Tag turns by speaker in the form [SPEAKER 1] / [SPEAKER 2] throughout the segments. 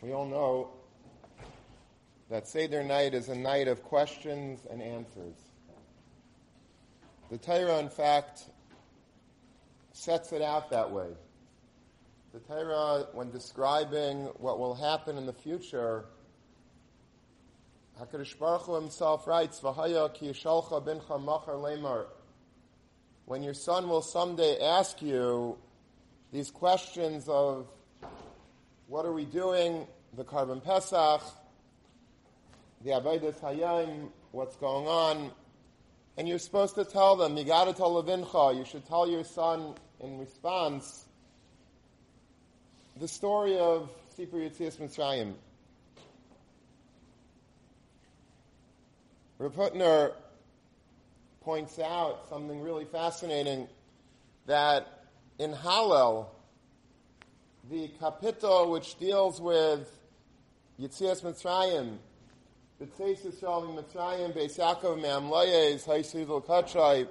[SPEAKER 1] We all know that Seder night is a night of questions and answers. The Torah, in fact, sets it out that way. The Torah, when describing what will happen in the future, HaKadosh Baruch Hu himself writes, V'haya ki yishalcha bincha machar lemar. When your son will someday ask you these questions of what are we doing, the Korban Pesach, the Abaydas Hayim, what's going on, and you're supposed to tell them, Migadato Levincha, you should tell your son in response the story of Sipur Yitzias Mitzrayim. Rav points out something really fascinating that in Hallel, the kapitel which deals with Yitzias Mitzrayim, B'tzeis Yisrael Mitzrayim, Beis Yaakov Me'amloyes, Haisidul Kachai,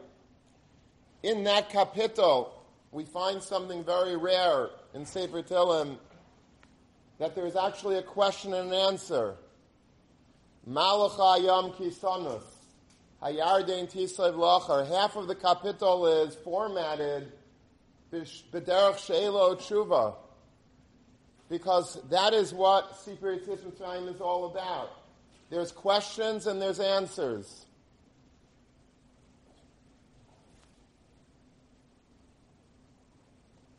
[SPEAKER 1] in that kapitel, we find something very rare in Sefer Tehillim, that there is actually a question and an answer. Malacha Yom Kisanus, Hayardein Tislev Lachar. Half of the kapitel is formatted B'derech Sheilo Tshuva because that is what Yitzis time is all about. There's questions and there's answers.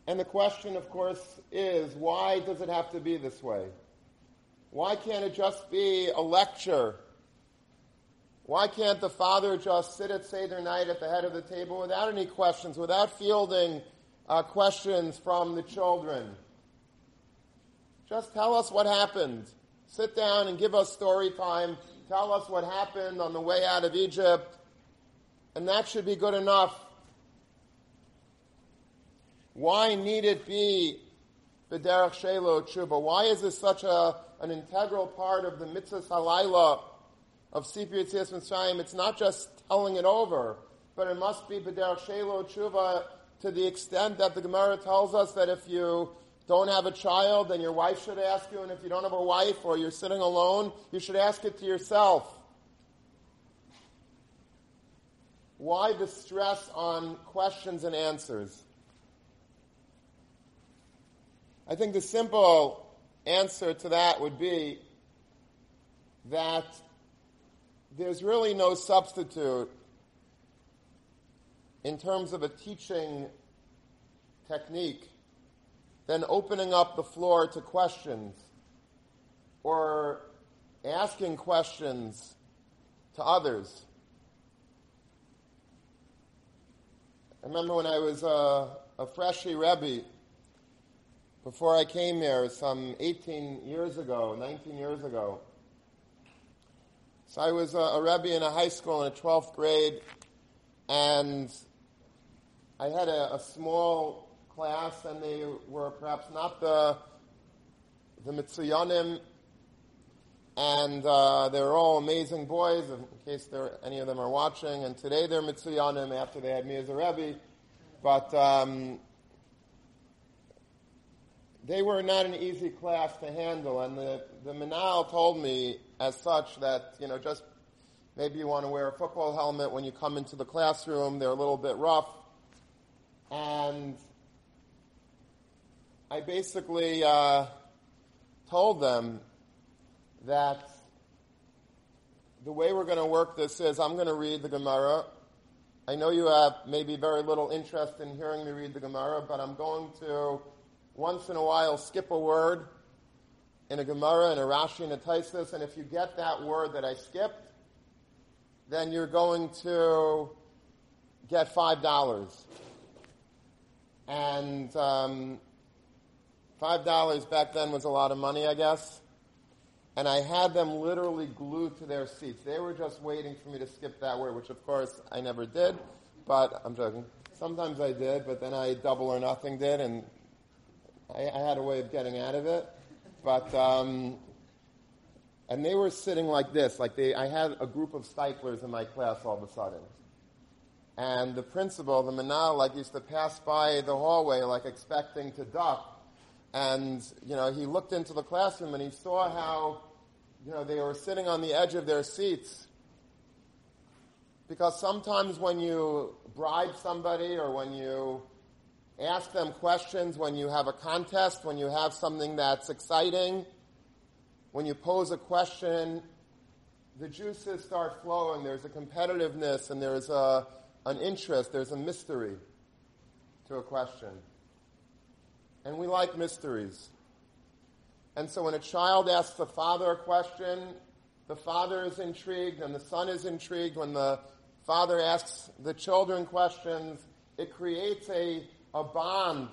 [SPEAKER 1] And the question, of course, is why does it have to be this way? Why can't it just be a lecture? Why can't the father just sit at Seder night at the head of the table without any questions, without fielding uh, questions from the children? Just tell us what happened. Sit down and give us story time. Tell us what happened on the way out of Egypt. And that should be good enough. Why need it be B'derech Shelo Tshuva? Why is this such a, an integral part of the mitzvah halayla of Sipur Yitzias Mitzrayim? It's not just telling it over, but it must be B'derech Shelo Tshuva to the extent that the Gemara tells us that if you don't have a child, then your wife should ask you. And if you don't have a wife or you're sitting alone, you should ask it to yourself. Why the stress on questions and answers? I think the simple answer to that would be that there's really no substitute in terms of a teaching technique then opening up the floor to questions or asking questions to others. I remember when I was a, a freshie Rebbe, before I came here some 18 years ago, 19 years ago. So I was a, a Rebbe in a high school in a 12th grade, and I had a, a small class and they were perhaps not the, the Mitsuyanim, and uh, they were all amazing boys, in case any of them are watching, and today they're Mitsuyanim after they had me as a Rebbe, but um, they were not an easy class to handle, and the, the Manal told me as such that, you know, just maybe you want to wear a football helmet when you come into the classroom, they're a little bit rough, and I basically uh, told them that the way we're going to work this is I'm going to read the Gemara. I know you have maybe very little interest in hearing me read the Gemara, but I'm going to once in a while skip a word in a Gemara and a Rashi and a Taisus, and if you get that word that I skipped, then you're going to get five dollars. And um, Five dollars back then was a lot of money, I guess. And I had them literally glued to their seats. They were just waiting for me to skip that word, which of course I never did. But I'm joking. Sometimes I did, but then I double or nothing did, and I, I had a way of getting out of it. But um, and they were sitting like this, like they. I had a group of stiflers in my class all of a sudden. And the principal, the manal, like used to pass by the hallway, like expecting to duck And, you know, he looked into the classroom and he saw how, you know, they were sitting on the edge of their seats. Because sometimes when you bribe somebody or when you ask them questions, when you have a contest, when you have something that's exciting, when you pose a question, the juices start flowing. There's a competitiveness and there's a, an interest, there's a mystery to a question. And we like mysteries. And so when a child asks the father a question, the father is intrigued and the son is intrigued. When the father asks the children questions, it creates a, a bond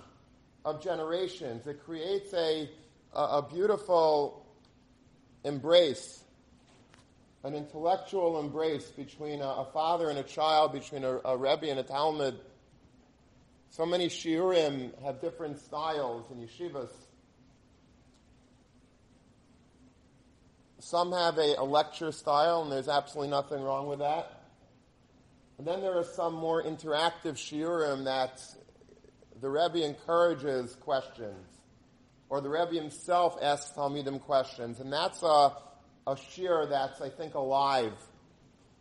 [SPEAKER 1] of generations. It creates a, a, a beautiful embrace, an intellectual embrace between a, a, father and a child, between a, a Rebbe and a Talmid. So many shiurim have different styles in yeshivas. Some have a, a, lecture style, and there's absolutely nothing wrong with that. And then there are some more interactive shiurim that the Rebbe encourages questions, or the Rebbe himself asks Talmidim questions, and that's a, a shiur that's, I think, alive.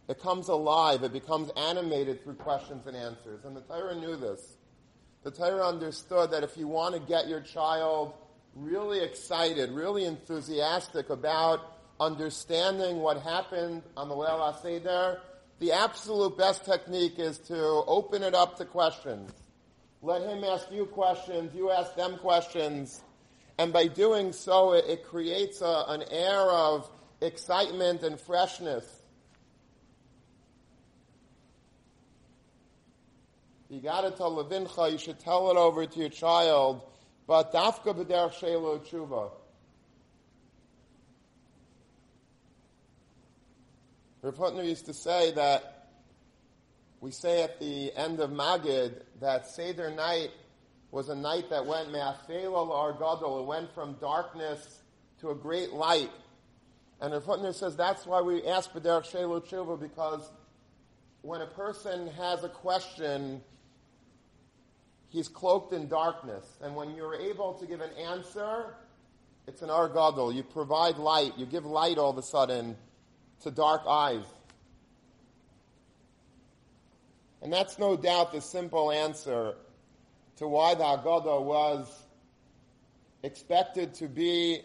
[SPEAKER 1] It comes alive. It becomes animated through questions and answers. And the Torah knew this. The Torah understood that if you want to get your child really excited, really enthusiastic about understanding what happened on the Leil HaSeder, the absolute best technique is to open it up to questions. Let him ask you questions, you ask them questions, and by doing so, it, it creates a, an air of excitement and freshness You got to tell Levincha, you should tell it over to your child, but dafka b'derech shelo tshuva. Rav Hutner used to say that we say at the end of Magid that Seder night was a night that went me'afela ar gadol. It went from darkness to a great light. And Rav Hutner says that's why we ask b'derech shelo tshuva because when a person has a question He's cloaked in darkness. And when you're able to give an answer, it's an argadol. You provide light. You give light all of a sudden to dark eyes. And that's no doubt the simple answer to why the Haggadah was expected to be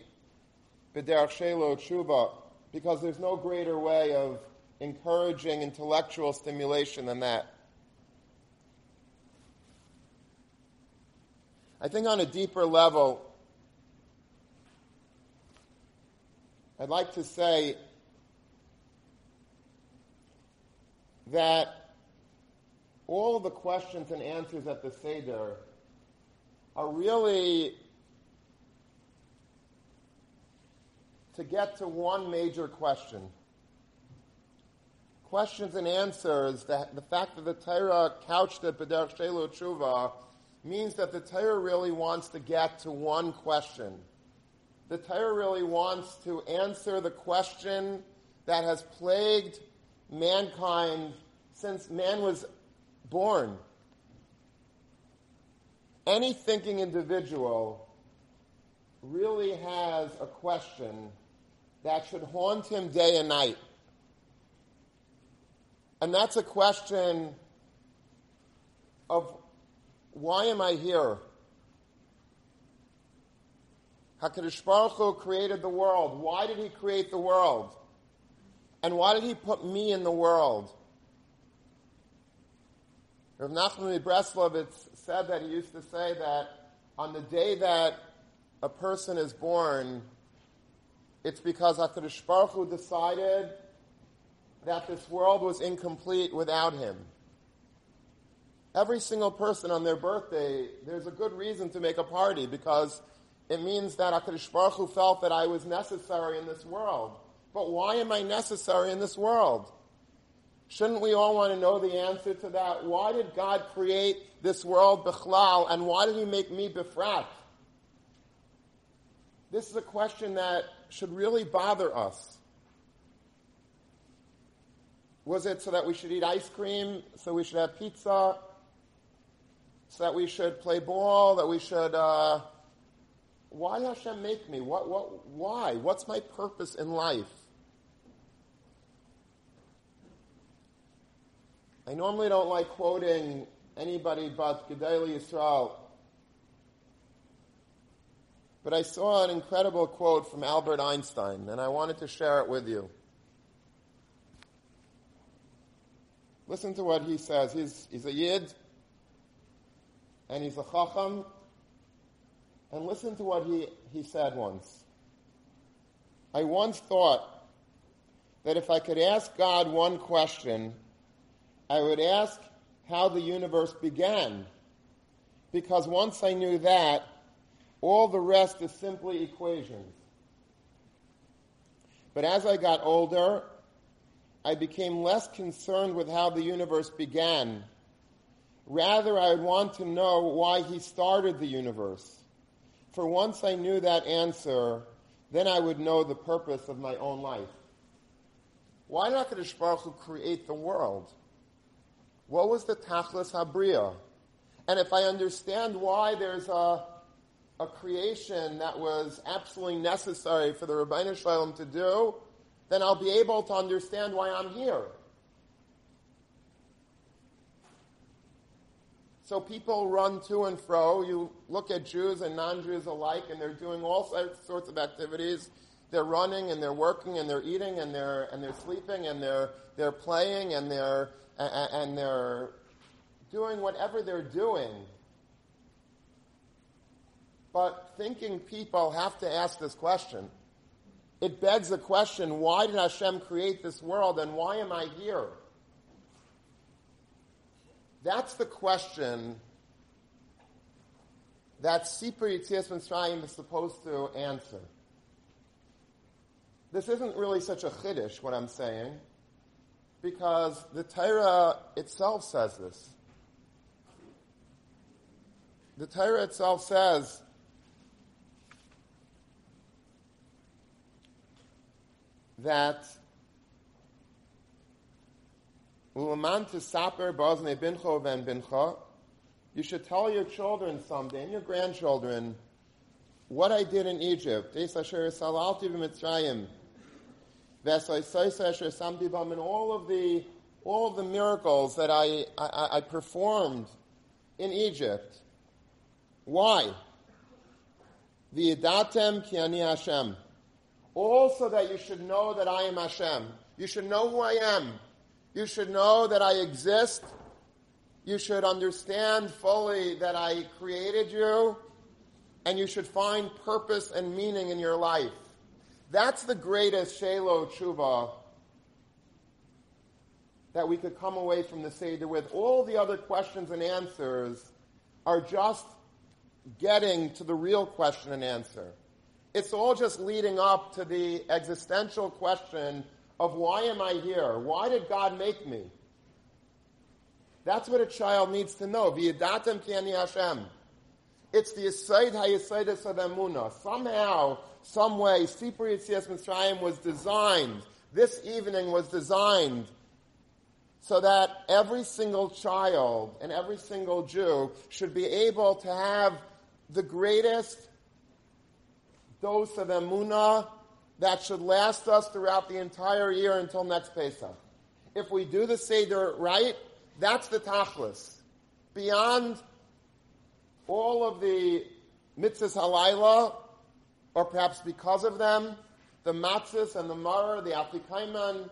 [SPEAKER 1] B'derech Shelo Tshuva, because there's no greater way of encouraging intellectual stimulation than that. I think on a deeper level, I'd like to say that all the questions and answers at the Seder are really to get to one major question. Questions and answers, that the fact that the Torah couched it B'derech Shelo Tshuva means that the Torah really wants to get to one question. The Torah really wants to answer the question that has plagued mankind since man was born. Any thinking individual really has a question that should haunt him day and night. And that's a question of why am I here? HaKadosh Baruch Hu created the world. Why did he create the world? And why did he put me in the world? Rav Nachman Breslovitz said that he used to say that on the day that a person is born, it's because HaKadosh Baruch Hu decided that this world was incomplete without him. Every single person on their birthday, there's a good reason to make a party because it means that HaKadosh Baruch Hu felt that I was necessary in this world. But why am I necessary in this world? Shouldn't we all want to know the answer to that? Why did God create this world bichlal, and why did He make me befrat? This is a question that should really bother us. Was it so that we should eat ice cream, so we should have pizza, so that we should play ball, that we should uh, why Hashem make me? What, what, why? What's my purpose in life? I normally don't like quoting anybody but Gedolei Yisrael. But I saw an incredible quote from Albert Einstein, and I wanted to share it with you. Listen to what he says. He's, he's a Yid, and he's a Chacham, and listen to what he, he said once. I once thought that if I could ask God one question, I would ask how the universe began. Because once I knew that, all the rest is simply equations. But as I got older, I became less concerned with how the universe began. Rather, I would want to know why he started the universe. For once I knew that answer, then I would know the purpose of my own life. Why did HaKadosh Baruch Hu create the world? What was the Tachlis Habriya? And if I understand why there's a, a creation that was absolutely necessary for the Ribbono Shel Olam to do, then I'll be able to understand why I'm here. So people run to and fro. You look at Jews and non-Jews alike, and they're doing all sorts of activities. They're running and they're working and they're eating and they're and they're sleeping and they're they're playing and they're and they're doing whatever they're doing. But thinking people have to ask this question. It begs the question: Why did Hashem create this world, and why am I here? That's the question that Sipur Yitzias Mitzrayim is supposed to answer. This isn't really such a chiddush, what I'm saying, because the Torah itself says this. The Torah itself says that you should tell your children someday and your grandchildren what I did in Egypt. And all of the all of the miracles that I, I, I performed in Egypt. Why? The Idatem ani Hashem. Also that you should know that I am Hashem. You should know who I am. You should know that I exist. You should understand fully that I created you. And you should find purpose and meaning in your life. That's the greatest Shelo Tshuva that we could come away from the Seder with. All the other questions and answers are just getting to the real question and answer. It's all just leading up to the existential question of why am I here? Why did God make me? That's what a child needs to know. V'yadatem ki Hashem. It's the Yisaid HaYisaidus of Emunah. Somehow, some way, Sipur Yitzias Mitzrayim was designed, this evening was designed so that every single child and every single Jew should be able to have the greatest dose of emunah that should last us throughout the entire year until next Pesach. If we do the Seder right, that's the tachlis. Beyond all of the mitzvahs halayla, or perhaps because of them, the matzahs and the maror, the afikoman,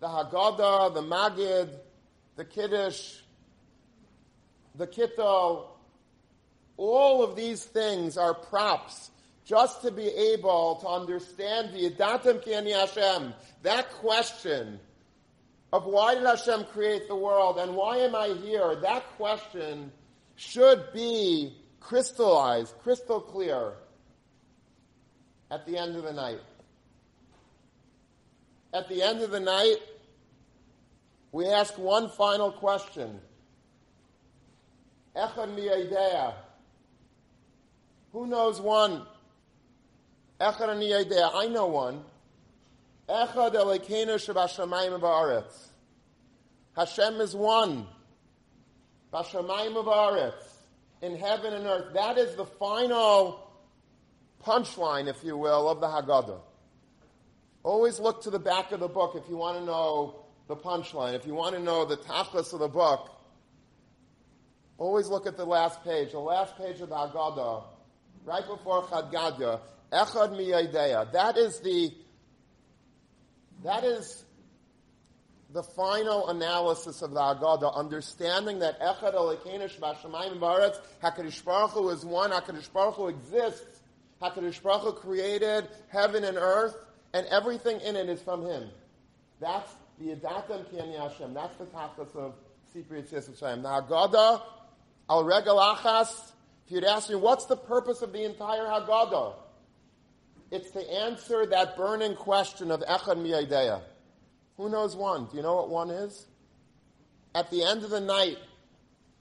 [SPEAKER 1] the haggadah, the magid, the kiddush, the kittel, all of these things are props just to be able to understand the Yadatim Ki Hashem, that question of why did Hashem create the world and why am I here, that question should be crystallized, crystal clear at the end of the night. At the end of the night, we ask one final question. Echad mi Who knows one? Echad ani I know one. Echad Elokeinu shabashamayim ba'aretz. Hashem is one. Bashamayim ba'aretz. In heaven and earth. That is the final punchline, if you will, of the Haggadah. Always look to the back of the book if you want to know the punchline. If you want to know the tachlis of the book, always look at the last page. The last page of the Haggadah, right before Chad Echad Miyadeya. That is the, that is the final analysis of the Haggadah, understanding that Echad Elokeinu Shbashamayim Baretz, HaKadosh Baruch Hu is one, HaKadosh Baruch Hu exists, HaKadosh Baruch Hu created heaven and earth, and everything in it is from Him. That's the Adatam Ki Hashem. That's the tachlis of Sipri Yitzis Hashem. The Haggadah, Al Regal Achas, if you'd ask me, what's the purpose of the entire Haggadah? It's to answer that burning question of Echad Miyadeya. Who knows one? Do you know what one is? At the end of the night,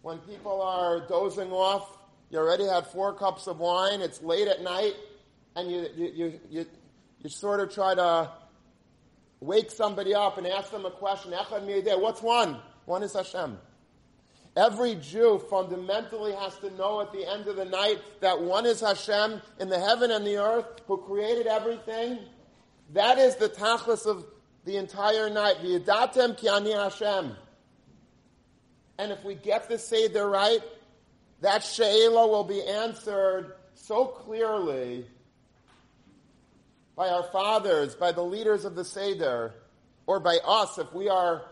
[SPEAKER 1] when people are dozing off, you already had four cups of wine, it's late at night, and you, you, you, you, you sort of try to wake somebody up and ask them a question. Echad Miyadeya, what's one? One is Hashem. Every Jew fundamentally has to know at the end of the night that one is Hashem in the heaven and the earth who created everything. That is the tachlis of the entire night. V'yadatem ki ani Hashem. And if we get the Seder right, that She'ela will be answered so clearly by our fathers, by the leaders of the Seder, or by us if we are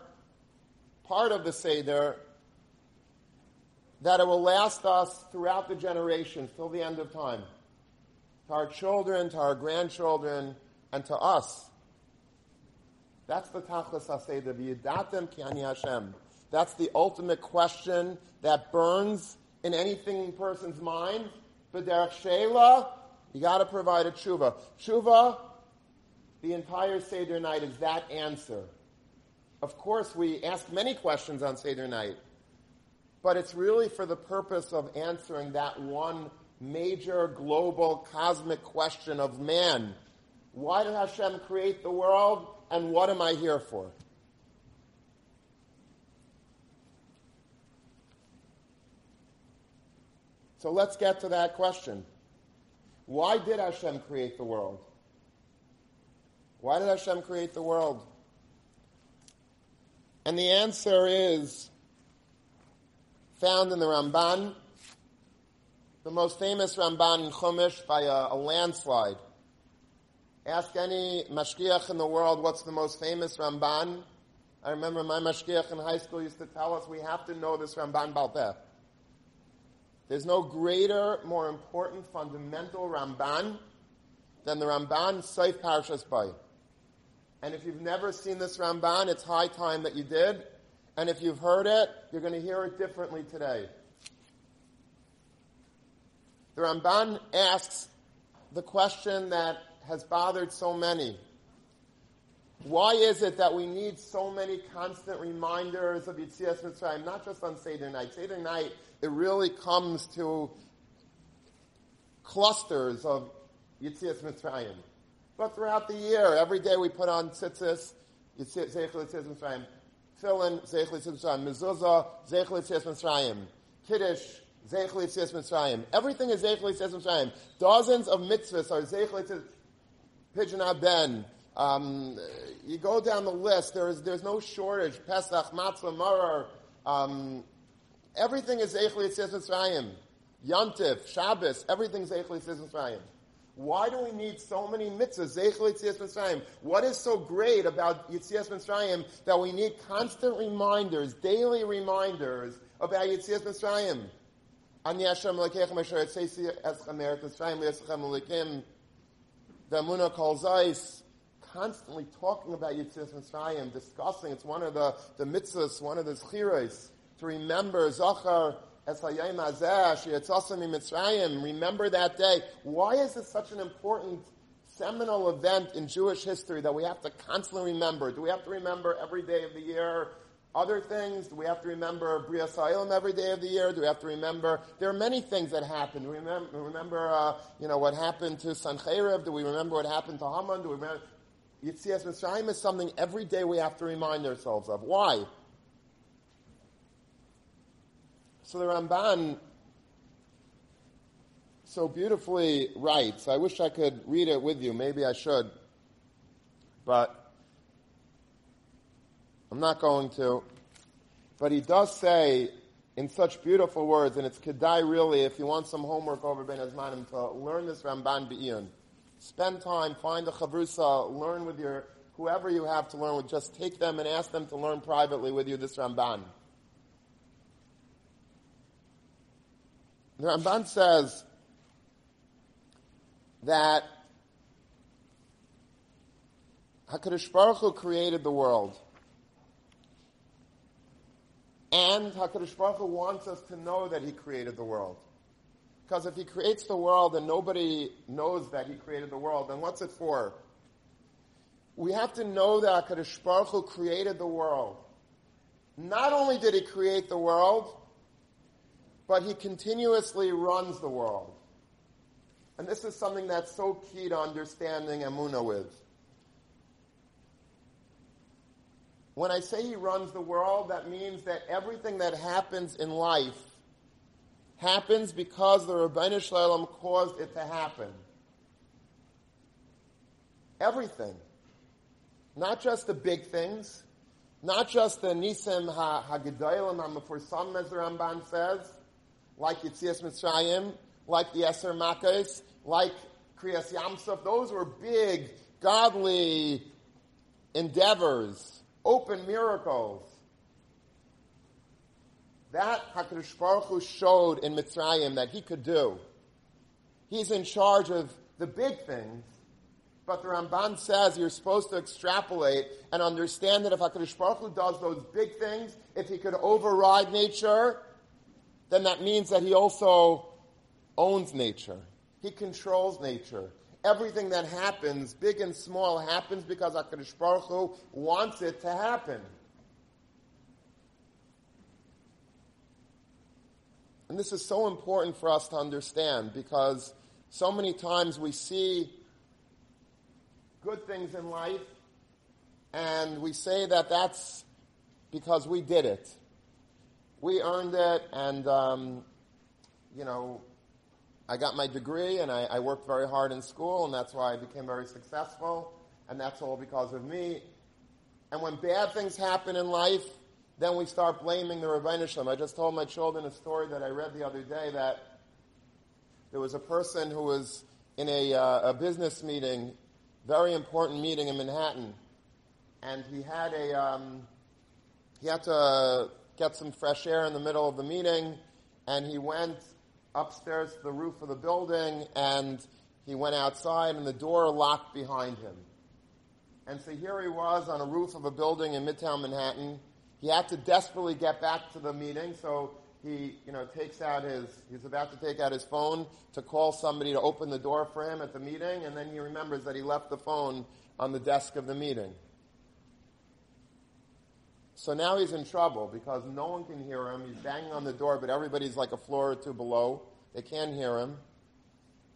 [SPEAKER 1] part of the Seder, that it will last us throughout the generation, till the end of time. To our children, to our grandchildren, and to us. That's the Tachlis HaSeder, ki ani Hashem. That's the ultimate question that burns in anything person's mind. But Derech Sheila, you got to provide a tshuva. Tshuva, the entire Seder night is that answer. Of course, we ask many questions on Seder night, but it's really for the purpose of answering that one major global cosmic question of man. Why did Hashem create the world? and what am I here for? So let's get to that question. Why did Hashem create the world? Why did Hashem create the world? And the answer is found in the Ramban, the most famous Ramban in Chumash by a, a landslide. Ask any mashgiach in the world what's the most famous Ramban. I remember my mashgiach in high school used to tell us we have to know this Ramban Balpeh. There's no greater, more important, fundamental Ramban than the Ramban Sof Parshas Bo. And if you've never seen this Ramban, it's high time that you did. And if you've heard it, you're going to hear it differently today. The Ramban asks the question that has bothered so many. Why is it that we need so many constant reminders of Yitzias Mitzrayim, not just on Seder night? Seder night, it really comes to clusters of Yitzias Mitzrayim. But throughout the year, every day we put on tzitzis, Yitzias Mitzrayim, Tefillin, Zeichel Yitzias Mitzrayim, Mezuzah, Yitzias Mitzrayim, Kiddush, Zeichel Yitzias Mitzrayim. Everything is Zeichel Yitzias Mitzrayim. Dozens of mitzvahs are Zeichel Yitzias Pidyon HaBen. Um, you go down the list, there's, there's no shortage. Pesach, Matzah, Maror, um, everything is Eichel Yitzis Mitzrayim. Yantif, Shabbos, everything's Eichel Yitzis Mitzrayim. Why do we need so many mitzvahs? What is so great about Yitzias Mitzrayim that we need constant reminders, daily reminders about Yitzias Mitzrayim? Ani Hashem Lekechem Asher Etzeisi Eschem Eret Mitzrayim Liesachem Lekim the Amunah calls ice, constantly talking about Yitzias Mitzrayim, discussing, it's one of the, the mitzvahs, one of the zchiros, to remember Zachar remember that day. Why is this such an important seminal event in Jewish history that we have to constantly remember? Do we have to remember every day of the year? Other things, do we have to remember Bria Sa'ilim every day of the year? Do we have to remember, there are many things that happen. Do we remember, remember uh, you know, what happened to Sancheiriv? Do we remember what happened to Haman? Do we remember, Yitzias Mitzrayim is something every day we have to remind ourselves of. Why? So the Ramban so beautifully writes. I wish I could read it with you. Maybe I should. But I'm not going to. But he does say in such beautiful words, and it's kedai really, if you want some homework over Ben Azmanim, to learn this Ramban Be'iyun. Spend time, find a chavrusa, learn with your, whoever you have to learn with, just take them and ask them to learn privately with you this Ramban. The Ramban says that HaKadosh Baruch Hu created the world. And HaKadosh Baruch Hu wants us to know that He created the world. Because if He creates the world and nobody knows that He created the world, then what's it for? We have to know that HaKadosh Baruch Hu created the world. Not only did He create the world, but He continuously runs the world. And this is something that's so key to understanding Emunah with. When I say he runs the world, that means that everything that happens in life happens because the Ribbono Shel Olam caused it to happen. Everything. Not just the big things, not just the Nisim HaGedolim some, as the Ramban says, like Yitzias Mitzrayim, like the Eser Makkos, like Kriyas Yamsuf. Those were big, godly endeavors open miracles. That HaKadosh Baruch Hu showed in Mitzrayim that he could do. He's in charge of the big things, but the Ramban says you're supposed to extrapolate and understand that if HaKadosh Baruch Hu does those big things, if he could override nature, then that means that he also owns nature. He controls nature everything that happens, big and small, happens because HaKadosh Baruch Hu wants it to happen. And this is so important for us to understand because so many times we see good things in life and we say that that's because we did it. We earned it and, um, you know, I got my degree and I, I, worked very hard in school, and that's why I became very successful, and that's all because of me. And when bad things happen in life, then we start blaming the Ribbono Shel Olam. I just told my children a story that I read the other day that there was a person who was in a, uh, a business meeting, very important meeting in Manhattan, and he had a um, he had to get some fresh air in the middle of the meeting, and he went upstairs to the roof of the building and he went outside and the door locked behind him. And so here he was on a roof of a building in Midtown Manhattan. He had to desperately get back to the meeting, so he, you know, takes out his, he's about to take out his phone to call somebody to open the door for him at the meeting, and then he remembers that he left the phone on the desk of the meeting. So now he's in trouble because no one can hear him. He's banging on the door, but everybody's like a floor or two below. They can't hear him.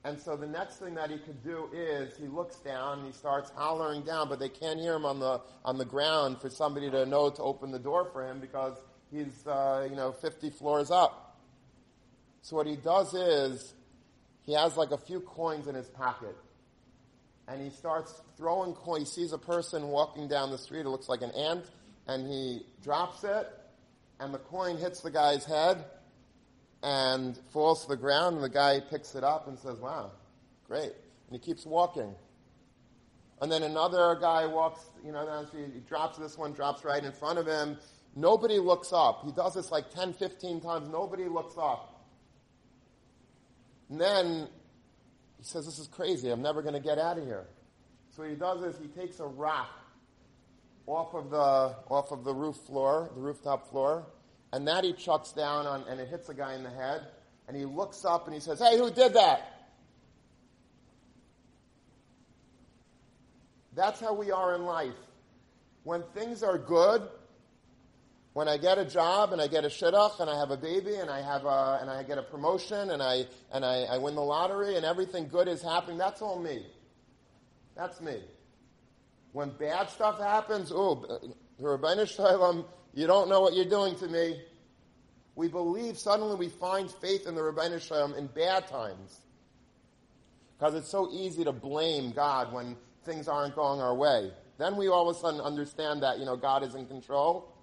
[SPEAKER 1] And so the next thing that he could do is he looks down and he starts hollering down, but they can't hear him on the on the ground for somebody to know to open the door for him because he's uh, you know 50 floors up. So what he does is he has like a few coins in his pocket, and he starts throwing coins. He sees a person walking down the street. It looks like an ant and he drops it, and the coin hits the guy's head and falls to the ground, and the guy picks it up and says, Wow, great. And he keeps walking. And then another guy walks, you know, down the street, he drops this one, drops right in front of him. Nobody looks up. He does this like 10, 15 times. Nobody looks up. And then he says, This is crazy. I'm never going to get out of here. So what he does is he takes a rock off of the off of the roof floor, the rooftop floor, and that he chucks down on, and it hits a guy in the head, and he looks up and he says, "Hey, who did that?" That's how we are in life. When things are good, when I get a job and I get a shidduch and I have a baby and I have a, and I get a promotion and I and I, I win the lottery and everything good is happening, that's all me. That's me. When bad stuff happens, oh, you don't know what you're doing to me. We believe suddenly we find faith in the Ribbono Shel Olam in bad times. Because it's so easy to blame God when things aren't going our way. Then we all of a sudden understand that, you know, God is in control.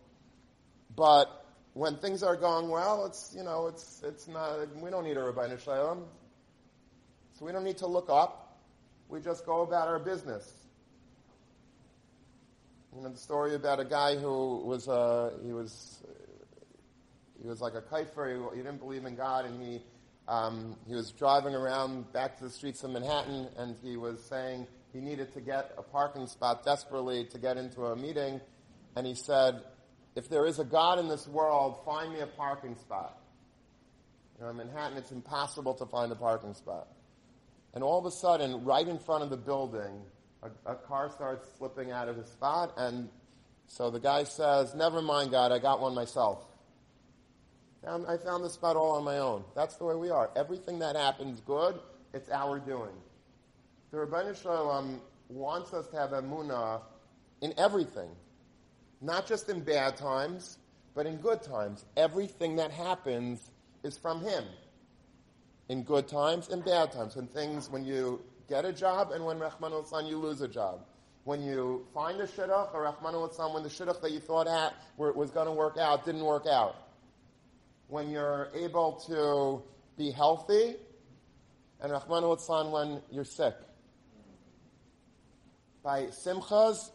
[SPEAKER 1] But when things are going well, it's, you know, it's, it's not, we don't need a Ribbono Shel Olam. So we don't need to look up. We just go about our business. You know, the story about a guy who was, uh, he was, he was like a kaifer. He, he didn't believe in God and he, um, he was driving around back to the streets of Manhattan and he was saying he needed to get a parking spot desperately to get into a meeting. And he said, if there is a God in this world, find me a parking spot. You know, in Manhattan, it's impossible to find a parking spot. And all of a sudden, right in front of the building, a, a car starts slipping out of his spot, and so the guy says, Never mind, God, I got one myself. I found the spot all on my own. That's the way we are. Everything that happens good, it's our doing. The Ribbono Shel Olam wants us to have emunah in everything. Not just in bad times, but in good times. Everything that happens is from Him. In good times and bad times. When things, when you get a job and when Rahman al you lose a job. When you find a shidduch, or Rahman al when the shidduch that you thought at, where it was going to work out didn't work out. When you're able to be healthy, and Rahman al when you're sick. By simchas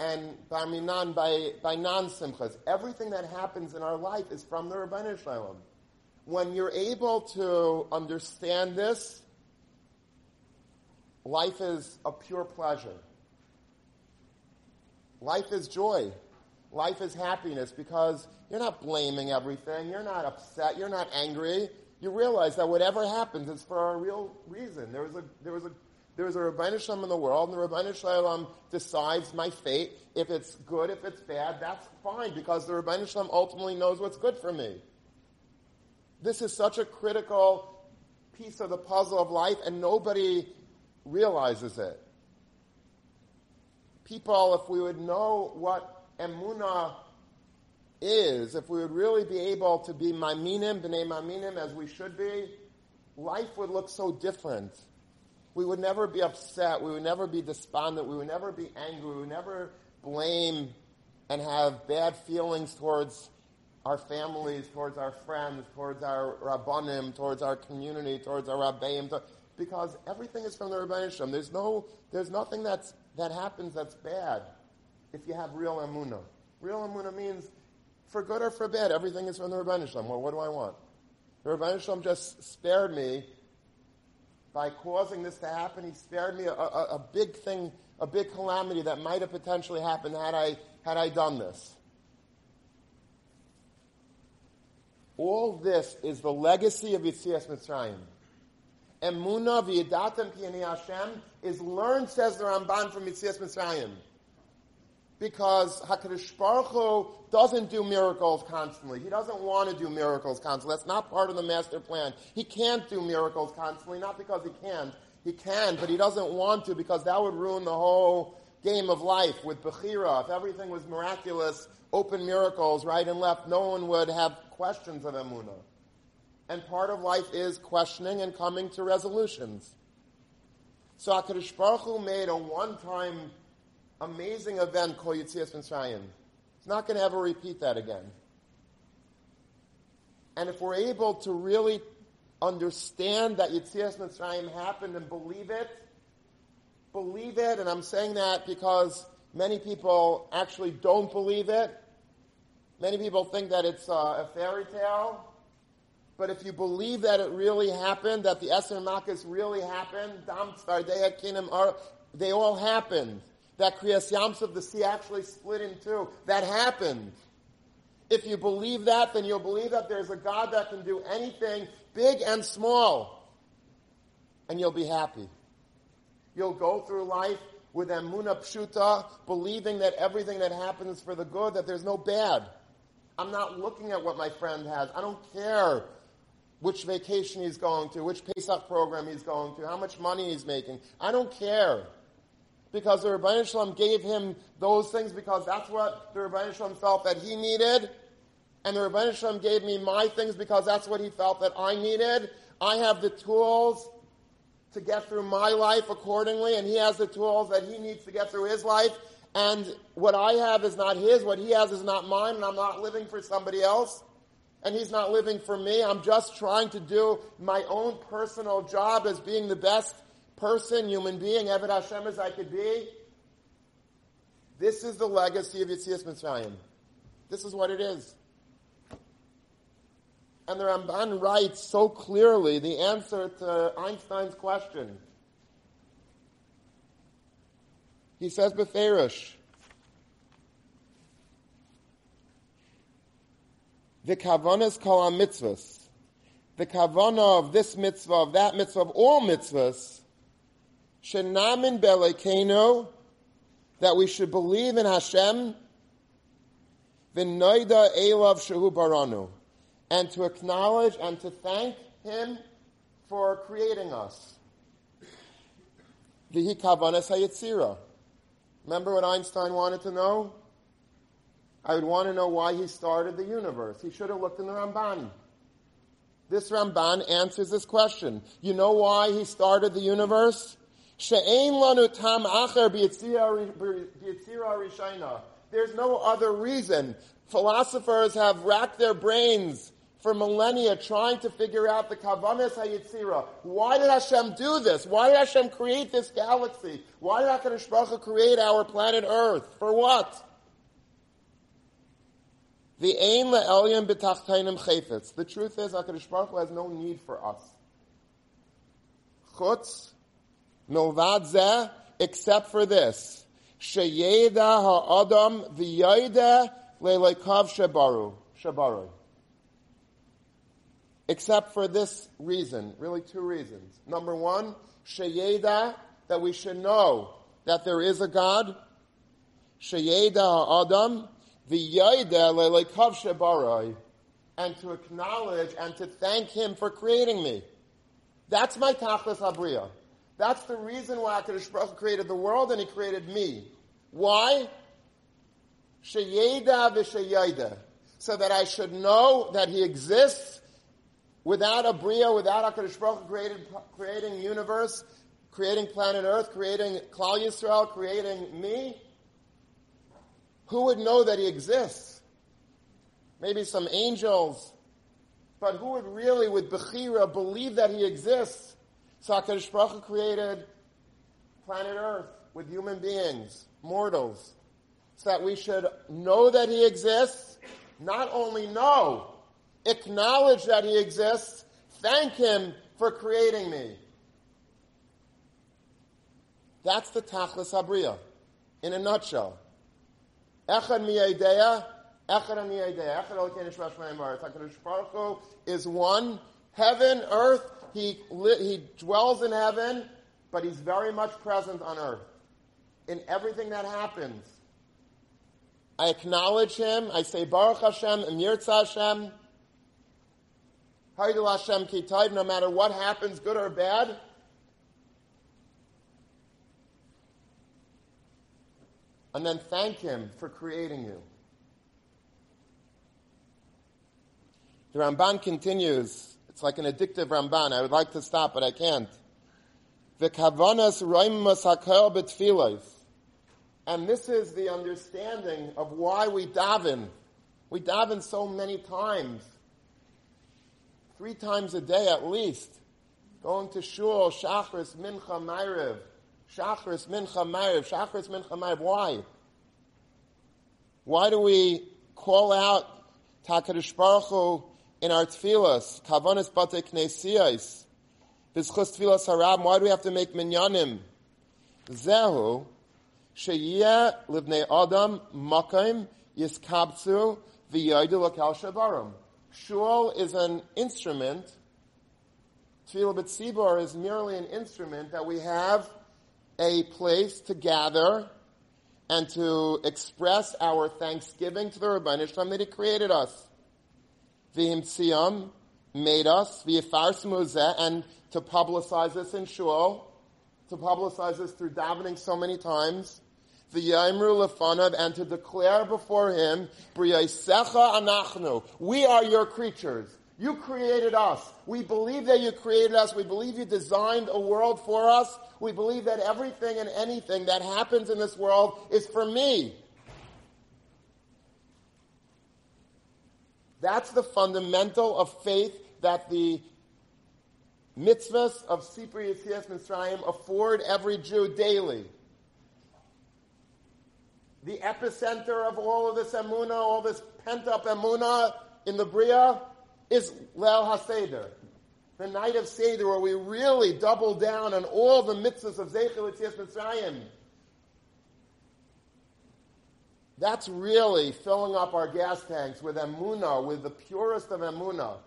[SPEAKER 1] and barminan by, by non-simchas. Everything that happens in our life is from the Ribbono Shel Olam. When you're able to understand this, life is a pure pleasure. Life is joy. Life is happiness because you're not blaming everything. You're not upset. You're not angry. You realize that whatever happens is for a real reason. There was a, there was a there's a Ribbono Shel Olam in the world, and the Ribbono Shel Olam decides my fate. If it's good, if it's bad, that's fine, because the Ribbono Shel Olam ultimately knows what's good for me. This is such a critical piece of the puzzle of life, and nobody realizes it. People, if we would know what emuna is, if we would really be able to be maminim, b'nei maminim, as we should be, life would look so different we would never be upset. We would never be despondent. We would never be angry. We would never blame and have bad feelings towards our families, towards our friends, towards our rabbanim, towards our community, towards our rabbeim, because everything is from the Ribbono Shel Olam. There's no, there's nothing that's, that happens that's bad if you have real emuna. Real emuna means for good or for bad, everything is from the Ribbono Shel Olam. Well, what do I want? The Ribbono Shel Olam just spared me by causing this to happen. He spared me a, a, a big thing, a big calamity that might have potentially happened had I, had I done this. All this is the legacy of Yitzias Mitzrayim. Emuna v'yedatem ki Hashem is learned, says the Ramban from Yitzias Mitzrayim because Hakadosh Baruch Hu doesn't do miracles constantly. He doesn't want to do miracles constantly. That's not part of the master plan. He can't do miracles constantly, not because he can't. He can, but he doesn't want to because that would ruin the whole game of life with Bechira. If everything was miraculous, open miracles right and left, no one would have questions of Emunah. And part of life is questioning and coming to resolutions. So HaKadosh Baruch Hu made a one-time amazing event called Yitzias Mitzrayim. It's not going to ever repeat that again. And if we're able to really understand that Yitzias Mitzrayim happened and believe it, believe it, and I'm saying that because many people actually don't believe it. Many people think that it's uh, a fairy tale. But if you believe that it really happened, that the Eser Makkos really happened, they all happened that Kriyas Yamsuf, the sea actually split in two. That happened. If you believe that, then you'll believe that there's a God that can do anything, big and small. And you'll be happy. You'll go through life with emuna pshuta, believing that everything that happens is for the good, that there's no bad. I'm not looking at what my friend has. I don't care which vacation he's going to, which Pesach program he's going to, how much money he's making. I don't care because the Ribbono Shel Olam gave him those things because that's what the Ribbono Shel Olam felt that he needed. And the Ribbono Shel Olam gave me my things because that's what he felt that I needed. I have the tools to get through my life accordingly, and he has the tools that he needs to get through his life. And what I have is not his, what he has is not mine, and I'm not living for somebody else. And he's not living for me. I'm just trying to do my own personal job as being the best person, human being, Eved Hashem as I could be. This is the legacy of Yitzias Mitzrayim. This is what it is. And the Ramban writes so clearly the answer to Einstein's question. He says Beferish, the kavanas kol mitzvahs, the kavana of this mitzvah, of that mitzvah, of all mitzvahs, shenamin belekeno, that we should believe in Hashem, v'noida elav shehu baranu, and to acknowledge and to thank Him for creating us. Vihi kavanas hayitzira. Remember what Einstein wanted to know? I would want to know why he started the universe. He should have looked in the Ramban. This Ramban answers this question. You know why he started the universe? There's no other reason. Philosophers have racked their brains for millennia trying to figure out the Kavanas HaYitzira. Why did Hashem do this? Why did Hashem create this galaxy? Why did HaKadosh Baruch create our planet Earth? For what? The ain le'elyon b'tachtainim chayfetz. The truth is, HaKadosh Baruch Hu has no need for us. Chutz, zeh, except for this. Sheyeda ha'adam v'yayda le'leikav shebaru. Shebaru except for this reason, really two reasons. Number one, sheyeda, that we should know that there is a God. Sheyeda Adam, v'yayda le'lekav shebarai, and to acknowledge and to thank Him for creating me. That's my tachlis abriya. That's the reason why HaKadosh Baruch created the world and He created me. Why? Sheyeda v'sheyeda. So that I should know that He exists Without a Bria, without HaKadosh Baruch created, creating universe, creating planet Earth, creating Klal Yisrael, creating me, who would know that he exists? Maybe some angels, but who would really, with Bechira, believe that he exists? So Baruch created planet Earth with human beings, mortals, so that we should know that he exists, not only know, acknowledge that he exists, thank him for creating me. That's the Tachlis Habriya, in a nutshell. Echad miyadeya, echad miyadeya, echad al shmash HaKadosh Baruch Hu is one. Heaven, earth, he, he dwells in heaven, but he's very much present on earth. In everything that happens. I acknowledge him, I say Baruch Hashem, Emir Hashem, Hashem Kitayv, no matter what happens, good or bad. And then thank Him for creating you. The Ramban continues. It's like an addictive Ramban. I would like to stop, but I can't. And this is the understanding of why we daven. We daven so many times three times a day at least. Going to shul, shachris, mincha, ma'ariv. Shachris, mincha, ma'ariv. Shachris, mincha, ma'ariv. Why? Why do we call out HaKadosh Baruch Hu in our tefillas? Kavanis bate knesiyas. Bizchus tefillas harab. Why do we have to make minyanim? Zehu sheyeh livnei adam makaim yiskabtzu v'yoydu lakal shabarim. Shul is an instrument. Tefillah B'tzibor is merely an instrument that we have a place to gather and to express our thanksgiving to the Ribbono Shel Olam that He created us. V'him tziyam made us, v'yifar and to publicize this in Shul, to publicize this through davening so many times the Yaimru Lefanav, and to declare before him, Briyasecha Anachnu, we are your creatures. You created us. We believe that you created us. We believe you designed a world for us. We believe that everything and anything that happens in this world is for me. That's the fundamental of faith that the mitzvahs of Sipri Yitzias Mitzrayim afford every Jew daily. The epicenter of all of this emuna, all this pent-up emuna in the Bria, is Leil HaSeder, the night of Seder, where we really double down on all the mitzvahs of Zeichel Yitzias Mitzrayim. That's really filling up our gas tanks with emuna, with the purest of emuna.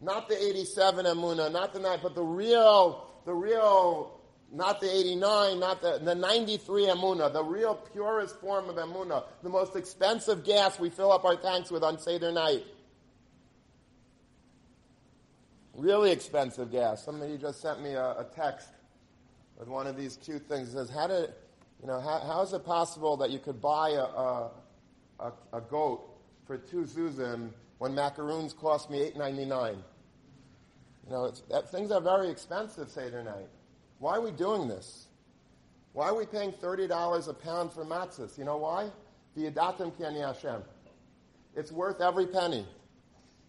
[SPEAKER 1] Not the 87 emuna, not the 9, but the real, the real, not the 89, not the, the 93 emuna, the real purest form of emuna, the most expensive gas we fill up our tanks with on Seder night. Really expensive gas. Somebody just sent me a, a text with one of these cute things. It says, how did, you know, how, how is it possible that you could buy a, a, a, a goat for two zuzim when macaroons cost me eight ninety nine? You know, that, things are very expensive Seder night. Why are we doing this? Why are we paying thirty dollars a pound for matzahs? You know why? V'yadatim ki Hashem. It's worth every penny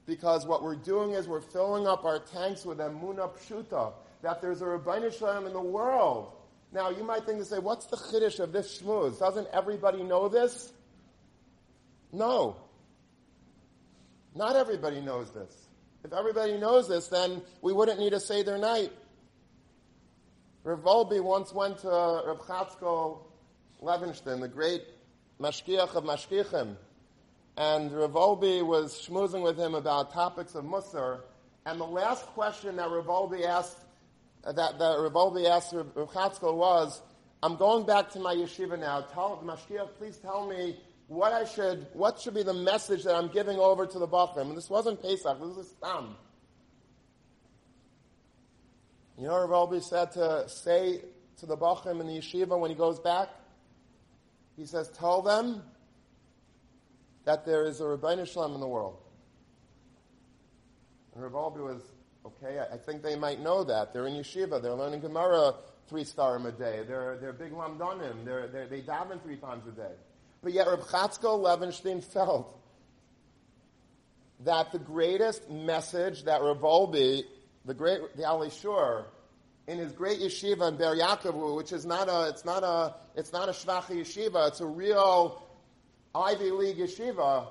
[SPEAKER 1] because what we're doing is we're filling up our tanks with emuna pshuta, that there's a Ribbono Shel Olam in the world. Now, you might think to say, what's the chiddush of this shmuz? Doesn't everybody know this? No. Not everybody knows this. If everybody knows this, then we wouldn't need a Seder night. Rav Wolbe once went to Rav Chatzkel Levenstein, the great mashkiach of mashkichim, and Rav Wolbe was schmoozing with him about topics of Musar. And the last question that Rav Wolbe asked, that, that Rav Wolbe asked Rav Chatzkel was, I'm going back to my yeshiva now. Tell Mashkiach, please tell me what I should, what should be the message that I'm giving over to the Bachrim. And this wasn't Pesach, this was Stam. You know Wolbe said to say to the Bachrim in the yeshiva when he goes back? He says, tell them that there is a Ribbono Shel Olam in the world. And Rav Wolbe was, okay, I, I, think they might know that. They're in yeshiva, they're learning Gemara three starim a day, they're, they're big lamdanim, they're, they're, they daven three times a day. But yet Reb Chatzkel Levenstein felt that the greatest message that Rav Wolbe, the great, the Alei Shur, in his great yeshiva in Be'er Yaakov, which is not a, it's not a, it's not a shvacha yeshiva, it's a real Ivy League yeshiva,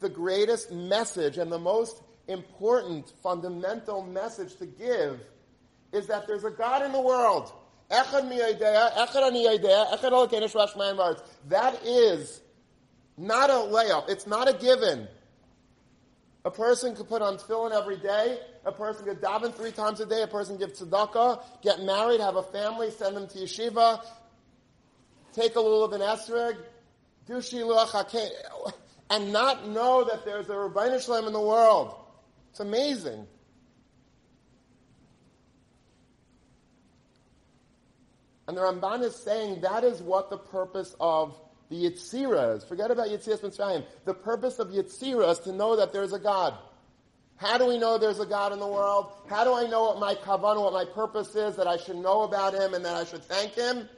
[SPEAKER 1] the greatest message and the most important fundamental message to give is that there's a God in the world. That is not a layup. It's not a given. A person could put on tefillin every day. A person could daven three times a day. A person give tzedakah, get married, have a family, send them to yeshiva, take a lulav and esrog, and not know that there's a Ribbono Shel Olam in the world. It's amazing. And the Ramban is saying that is what the purpose of the Yitzira is. Forget about Yitzias Mitzrayim. The purpose of Yitzira is to know that there's a God. How do we know there's a God in the world? How do I know what my kavanah, what my purpose is, that I should know about Him and that I should thank Him?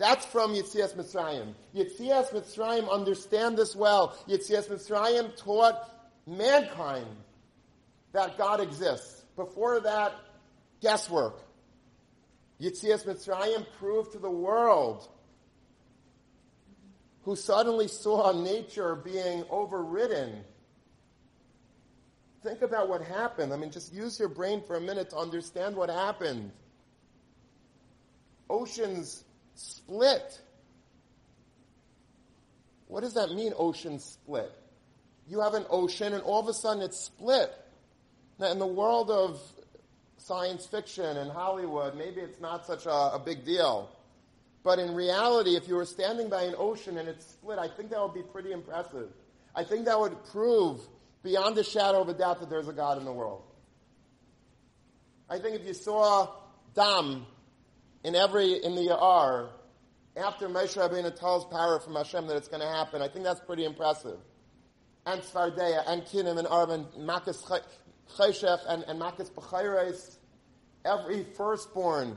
[SPEAKER 1] That's from Yitzias Mitzrayim. Yitzias Mitzrayim understand this well. Yitzias Mitzrayim taught mankind that God exists. Before that, guesswork. Yitzias Mitzrayim proved to the world who suddenly saw nature being overridden. Think about what happened. I mean, just use your brain for a minute to understand what happened. Oceans split. What does that mean, ocean split? You have an ocean and all of a sudden it's split. Now, in the world of science fiction and Hollywood, maybe it's not such a, a big deal. But in reality, if you were standing by an ocean and it's split, I think that would be pretty impressive. I think that would prove beyond a shadow of a doubt that there's a God in the world. I think if you saw Dam in every, in the Ya'ar, after Moshe Rabbeinu tells power from Hashem that it's going to happen, I think that's pretty impressive. And Svardeya, and Kinim, and Arv, and Makas Cheshech and, and Makis B'chayres, every firstborn,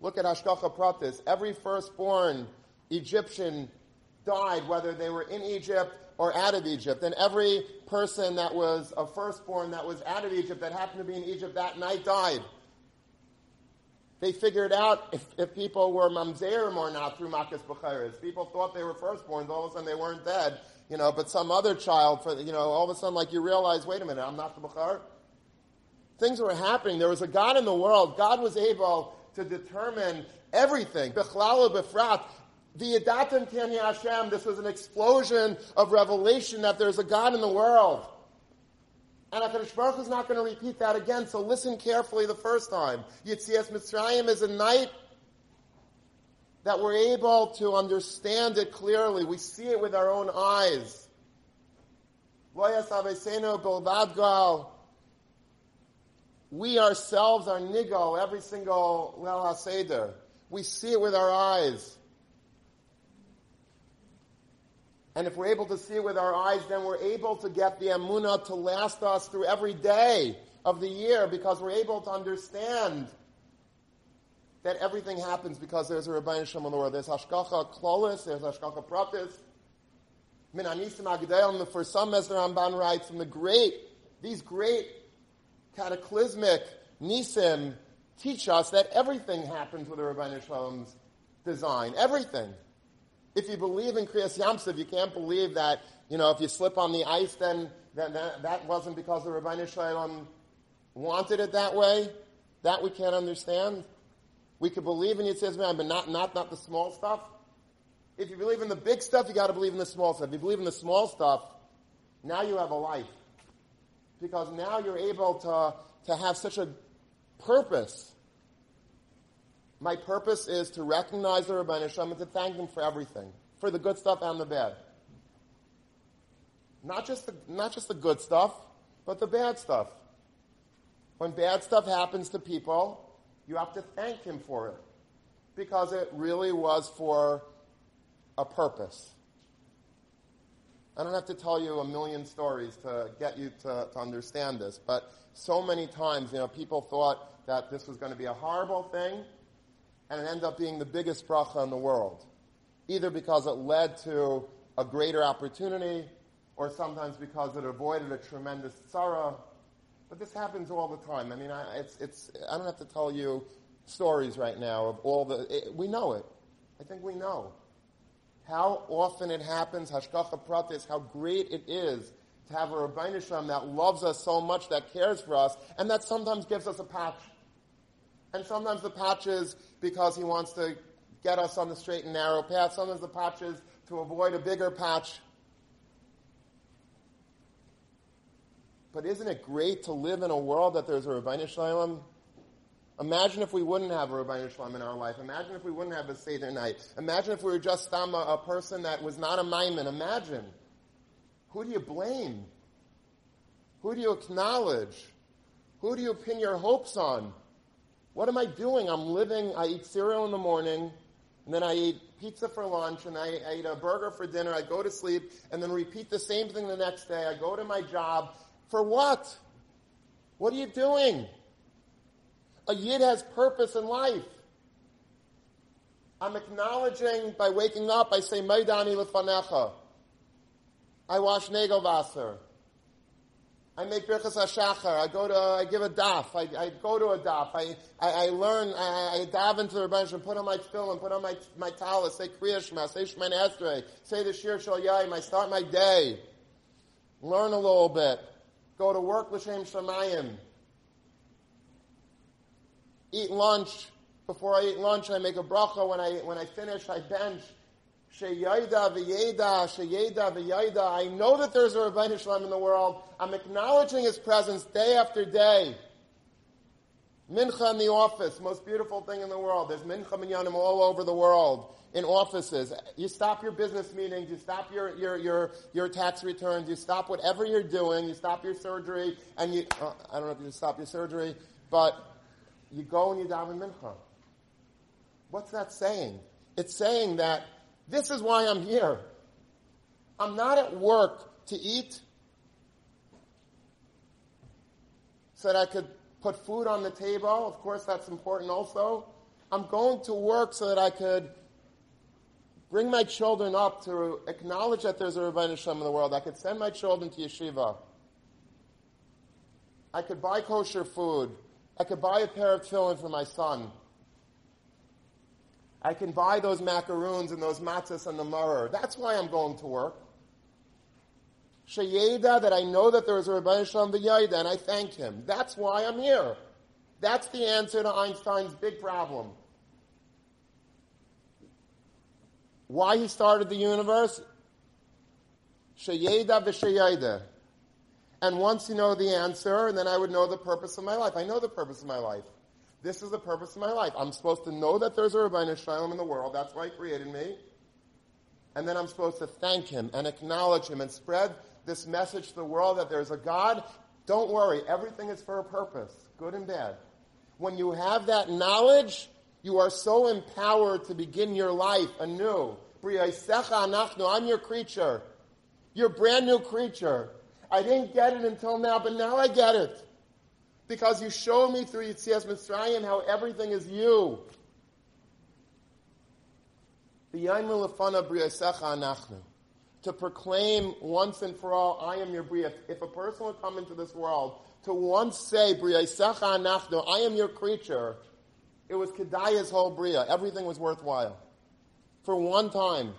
[SPEAKER 1] look at Hashgacha Pratis, every firstborn Egyptian died, whether they were in Egypt or out of Egypt. And every person that was a firstborn that was out of Egypt that happened to be in Egypt that night died. They figured out if, if people were mamzerim or not through Makas B'chayres. People thought they were firstborns, all of a sudden they weren't dead, you know, but some other child, for, you know, all of a sudden like you realize, wait a minute, I'm not the B'char. Things were happening. There was a God in the world. God was able to determine everything. Bechlala befrat. The Yadatim Tanya Hashem, this was an explosion of revelation that there's a God in the world. And HaKadosh Baruch is not going to repeat that again, so listen carefully the first time. Yitzias Mitzrayim is a night that we're able to understand it clearly. We see it with our own eyes. We ourselves are nigo every single Lel HaSeder. We see it with our eyes. And if we're able to see it with our eyes, then we're able to get the Amunah to last us through every day of the year because we're able to understand that everything happens because there's a Rabbi the world. There's Hashgacha Klolis, there's Hashgacha Pratis. Min Anisim Agdel, for some, as the Ramban writes, from the great, these great cataclysmic Nisim teach us that everything happens with the Ribbono Shel Olam's design. Everything. If you believe in Kriyas Yamsuf, you can't believe that, you know, if you slip on the ice, then, then that, that wasn't because the Ribbono Shel Olam wanted it that way. That we can't understand. We could believe in Yitzhak man, but not, not, not the small stuff. If you believe in the big stuff, you got to believe in the small stuff. If you believe in the small stuff, now you have a life. Because now you're able to, to have such a purpose my purpose is to recognize the Rabbi Hashem and to thank him for everything, for the good stuff and the bad. Not just the, not just the good stuff, but the bad stuff. When bad stuff happens to people, you have to thank him for it because it really was for a purpose. I don't have to tell you a million stories to get you to, to understand this, but so many times, you know, people thought that this was going to be a horrible thing, and it ended up being the biggest bracha in the world. Either because it led to a greater opportunity, or sometimes because it avoided a tremendous tzara. But this happens all the time. I mean, I, it's, it's, I don't have to tell you stories right now of all the, it, we know it. I think we know. How often it happens, Hashgacha Pratis, how great it is to have a Ribbono Shel Olam that loves us so much, that cares for us, and that sometimes gives us a patch and sometimes the patch is because he wants to get us on the straight and narrow path. Sometimes the patch is to avoid a bigger patch. But isn't it great to live in a world that there's a Ribbono Shel Olam? Imagine if we wouldn't have a Ribbono Shel Olam in our life. Imagine if we wouldn't have a Seder night. Imagine if we were just a, a person that was not a Maimon. Imagine. Who do you blame? Who do you acknowledge? Who do you pin your hopes on? What am I doing? I'm living, I eat cereal in the morning, and then I eat pizza for lunch, and I, I eat a burger for dinner, I go to sleep, and then repeat the same thing the next day. I go to my job. For what? What are you doing? A yid has purpose in life. I'm acknowledging by waking up, I say, Maidani lefanecha. I wash Negelwasser. I make Birchas HaShachar. I go to, I give a daf. I, I go to a daf. I, I, I learn, I, I dive into the Rebbe and put on my tefillin, put on my, my talis, say Kriya Shema, say Shemin Esrei, say the Shir Shal Yaim. I start my day. Learn a little bit. Go to work L'Shem Shemayim. Eat lunch. Before I eat lunch, I make a bracha. When I, when I finish, I bench. Sheyada v'yeda, sheyeda v'yeda. I know that there's a Ribbono Shel Olam in the world. I'm acknowledging his presence day after day. Mincha in the office, most beautiful thing in the world. There's mincha minyanim all over the world in offices. You stop your business meetings, you stop your, your, your, your tax returns, you stop whatever you're doing, you stop your surgery, and you, uh, I don't know if you stop your surgery, but you go and you daven mincha. What's that saying? It's saying that this is why I'm here. I'm not at work to eat. so that I could put food on the table. Of course, that's important also. I'm going to work so that I could bring my children up to acknowledge that there's a Rabbi Shem in the world. I could send my children to yeshiva. I could buy kosher food. I could buy a pair of tefillin for my son. I can buy those macaroons and those matzahs and the maror. That's why I'm going to work. Sheyeda, that I know that there is a Ribbono Shel Olam v'yayda, and I thank him. That's why I'm here. That's the answer to Einstein's big problem. Why he started the universe? Sheyeda v'sheyeda. And once you know the answer, and then I would know the purpose of my life. I know the purpose of my life. This is the purpose of my life. I'm supposed to know that there's a Ribbono Shel Olam in the world. That's why he created me. And then I'm supposed to thank him and acknowledge him and spread this message to the world that there's a God. Don't worry, everything is for a purpose, good and bad. When you have that knowledge, you are so empowered to begin your life anew. I'm your creature. You're brand new creature. I didn't get it until now, but now I get it. Because you showed me through Yitzias Mitzrayim how everything is you. To proclaim once and for all, I am your Bria. If a person would come into this world to once say, I am your creature, it was Kedaya's whole Bria. Everything was worthwhile. For one time.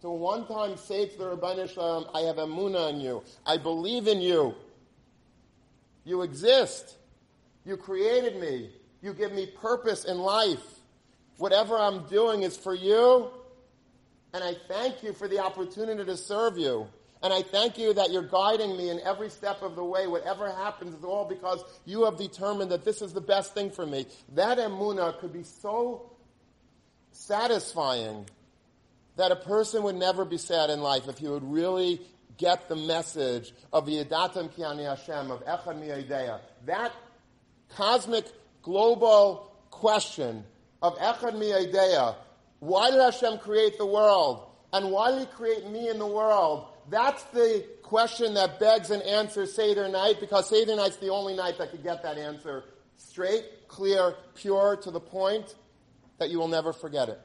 [SPEAKER 1] To one time say to the Shalom, I have emuna in you. I believe in you. You exist. You created me. You give me purpose in life. Whatever I'm doing is for you. And I thank you for the opportunity to serve you. And I thank you that you're guiding me in every step of the way. Whatever happens is all because you have determined that this is the best thing for me. That emuna could be so satisfying that a person would never be sad in life if he would really get the message of the Yadatam Kiani Hashem, of Echad Mi'edeya. That cosmic, global question of Echad Mi'edeya, why did Hashem create the world? And why did He create me in the world? That's the question that begs an answer Seder night because Seder night's the only night that could get that answer straight, clear, pure, to the point that you will never forget it.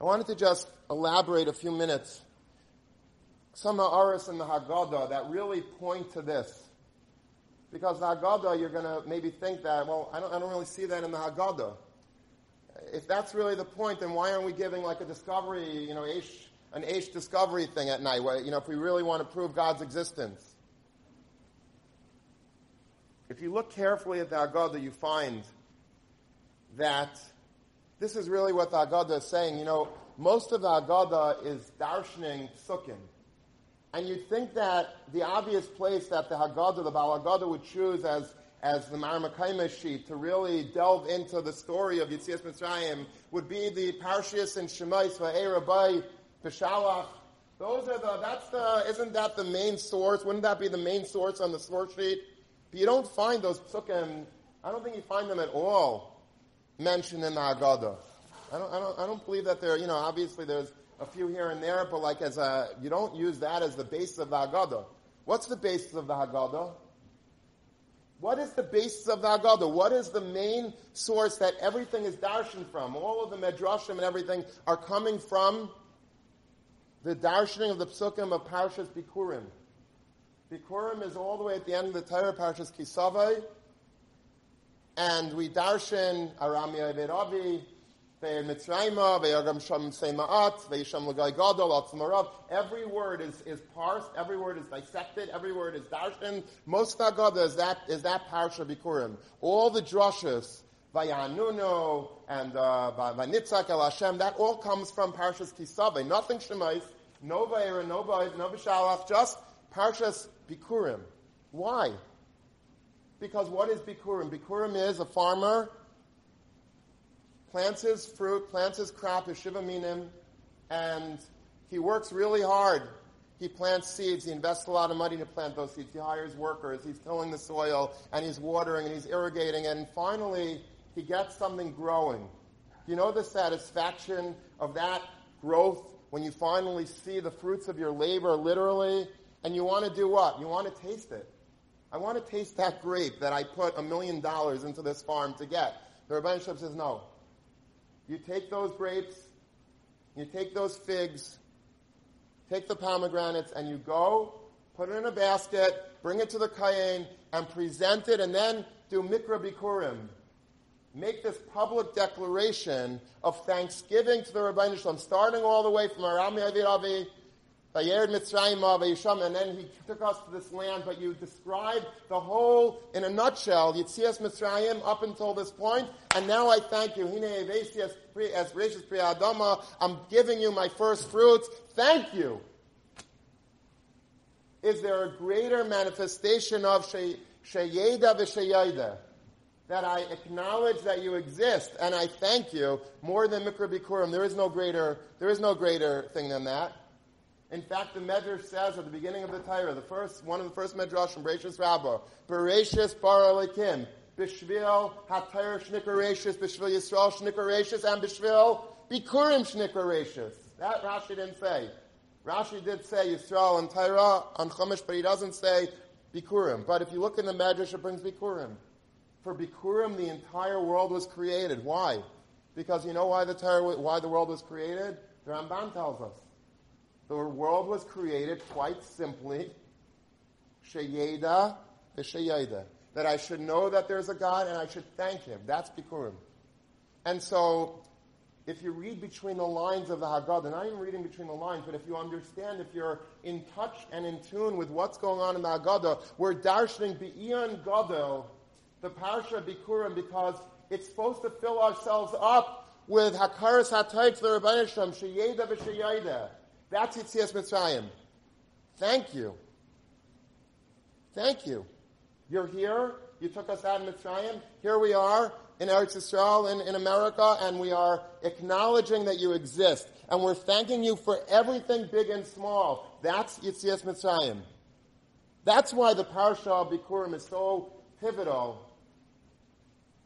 [SPEAKER 1] I wanted to just elaborate a few minutes. Some Aris in the Haggadah that really point to this. Because the Haggadah, you're going to maybe think that, well, I don't, I don't really see that in the Haggadah. If that's really the point, then why aren't we giving like a discovery, you know, an Aish discovery thing at night, where, you know, if we really want to prove God's existence? If you look carefully at the Haggadah, you find that this is really what the Haggadah is saying. You know, most of the Haggadah is darshaning psukim. And you'd think that the obvious place that the Haggadah, the Baal Haggadah would choose as, as the Marmakaimer sheet to really delve into the story of Yitzias Mitzrayim would be the Parshias and Shemais, Va'er Rabbi, Peshalach. Those are the, that's the, isn't that the main source? Wouldn't that be the main source on the source sheet? But you don't find those psukim, I don't think you find them at all mentioned in the Haggadah. I don't, I don't, I don't believe that there, you know, obviously there's a few here and there, but like as a, you don't use that as the basis of the Haggadah. What's the basis of the Haggadah? What is the basis of the Haggadah? What is the main source that everything is darshan from? All of the medrashim and everything are coming from the darshaning of the psukim of Parshas Bikurim. Bikurim is all the way at the end of the Torah, Parshas Kisavai, and we darshan Arami Averavi, Every word is, is parsed, every word is dissected, every word is darshan. Most Haggadah is that, is that parsha bikurim. All the drushes, Vayanuno and uh, Vanitzak El Hashem, that all comes from Parshas Kisave. Nothing Shemais, no Vayera, no Vayz, no Bishalach, just Parshas Bikurim. Why? Because what is Bikurim? Bikurim is a farmer plants his fruit, plants his crop, his Shiva Minim, and he works really hard. He plants seeds, he invests a lot of money to plant those seeds. He hires workers, he's tilling the soil, and he's watering, and he's irrigating, and finally, he gets something growing. You know the satisfaction of that growth when you finally see the fruits of your labor literally, and you want to do what? You want to taste it. I want to taste that grape that I put a million dollars into this farm to get. The Ribbono Shel Olam says, no. You take those grapes, you take those figs, take the pomegranates, and you go, put it in a basket, bring it to the Kayin, and present it, and then do Mikra Bikurim. Make this public declaration of thanksgiving to the Ribbono Shel Olam, starting all the way from Arami Avi Avi, and then he took us to this land, but you describe the whole, in a nutshell, Yitzias Mitzrayim up until this point, and now I thank you. As Priya Adama, I'm giving you my first fruits. Thank you. Is there a greater manifestation of Sheyeda v'Sheyeda? That I acknowledge that you exist and I thank you more than Mikra Bikurim. There is no greater, there is no greater thing than that. In fact, the Medrash says at the beginning of the Torah, the first, one of the first Medrash from Bereshis Rabbah, Bereshis Bar Bishvil HaTorah Shnikarashis, Bishvil Yisrael Shnikarashis, and Bishvil Bikurim Shnikarashis. That Rashi didn't say. Rashi did say Yisrael and Torah on Chumash, but he doesn't say Bikurim. But if you look in the Medrash, it brings Bikurim. For Bikurim, the entire world was created. Why? Because you know why the Torah, why the world was created? The Ramban tells us. The world was created quite simply, Sheyeda v'Sheyeda. That I should know that there's a God and I should thank Him. That's Bikurim. And so, if you read between the lines of the Haggadah, not even reading between the lines, but if you understand, if you're in touch and in tune with what's going on in the Haggadah, we're darshaning Be'ion Gadol, the Parsha Bikurim, because it's supposed to fill ourselves up with Hakaras HaTayt the Rabbi Shem, Sheyeda v'Sheyeda. That's Yitzias Mitzrayim. Thank you. Thank you. You're here. You took us out of Mitzrayim. Here we are in Eretz Yisrael in, in America, and we are acknowledging that you exist. And we're thanking you for everything big and small. That's Yitzias Mitzrayim. That's why the Parsha of Bikurim is so pivotal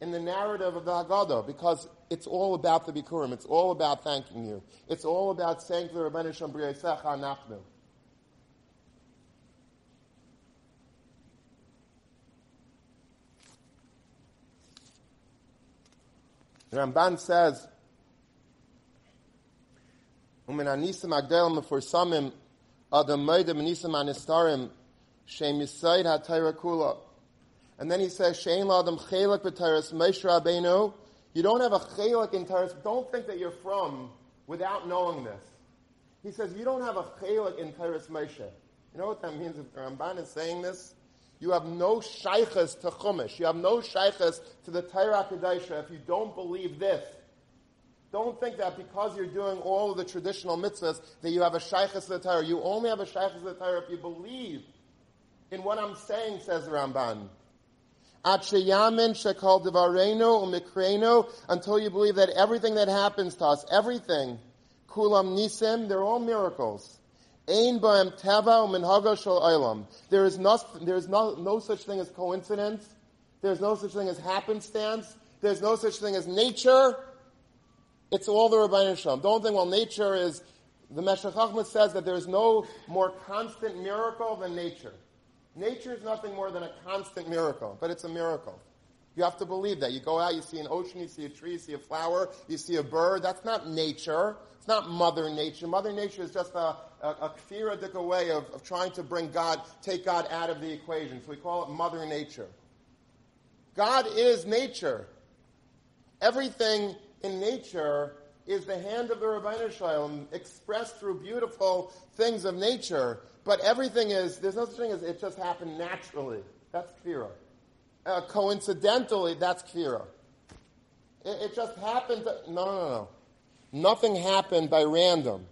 [SPEAKER 1] in the narrative of the Haggadah, because it's all about the Bikurim. It's all about thanking you. It's all about saying to the Rabbeinu Shem B'Yisecha Nachnu. Ramban says, "Umin anisim agdelim meforsamim adam moedim anisim anistarim shem yisaid ha kula." And then he says, "Shein ladam chelak b'tayras Moshe Rabbeinu." You don't have a chelak in Taras. Don't think that you're from without knowing this. He says you don't have a chelak in Taras Moshe. You know what that means? If Ramban is saying this, you have no shaykhs to Chumash. You have no shaykhs to the Torah Kedusha if you don't believe this. Don't think that because you're doing all of the traditional mitzvahs that you have a shaykhs to the Torah. You only have a shaykhs to the Torah if you believe in what I'm saying, says Ramban. Until you believe that everything that happens to us, everything, kulam nisim, they're all miracles. Ein ba'em teva u'minhaga shel olam. There is no, there is no, no such thing as coincidence. There's no such thing as happenstance. There's no such thing as nature. It's all the Ribbono Shel Olam. Don't think, well, nature is, the Meshech Chochmah says that there's no more constant miracle than nature. Nature is nothing more than a constant miracle, but it's a miracle. You have to believe that. You go out, you see an ocean, you see a tree, you see a flower, you see a bird. That's not nature. It's not Mother Nature. Mother Nature is just a, a, a way of, of trying to bring God, take God out of the equation. So we call it Mother Nature. God is nature. Everything in nature is the hand of the Ribbono Shel Olam expressed through beautiful things of nature. But everything is, there's no such thing as it just happened naturally. That's kfira. Uh, coincidentally, that's kfira. It, it, just happened. To, no, no, no, no. Nothing happened by random.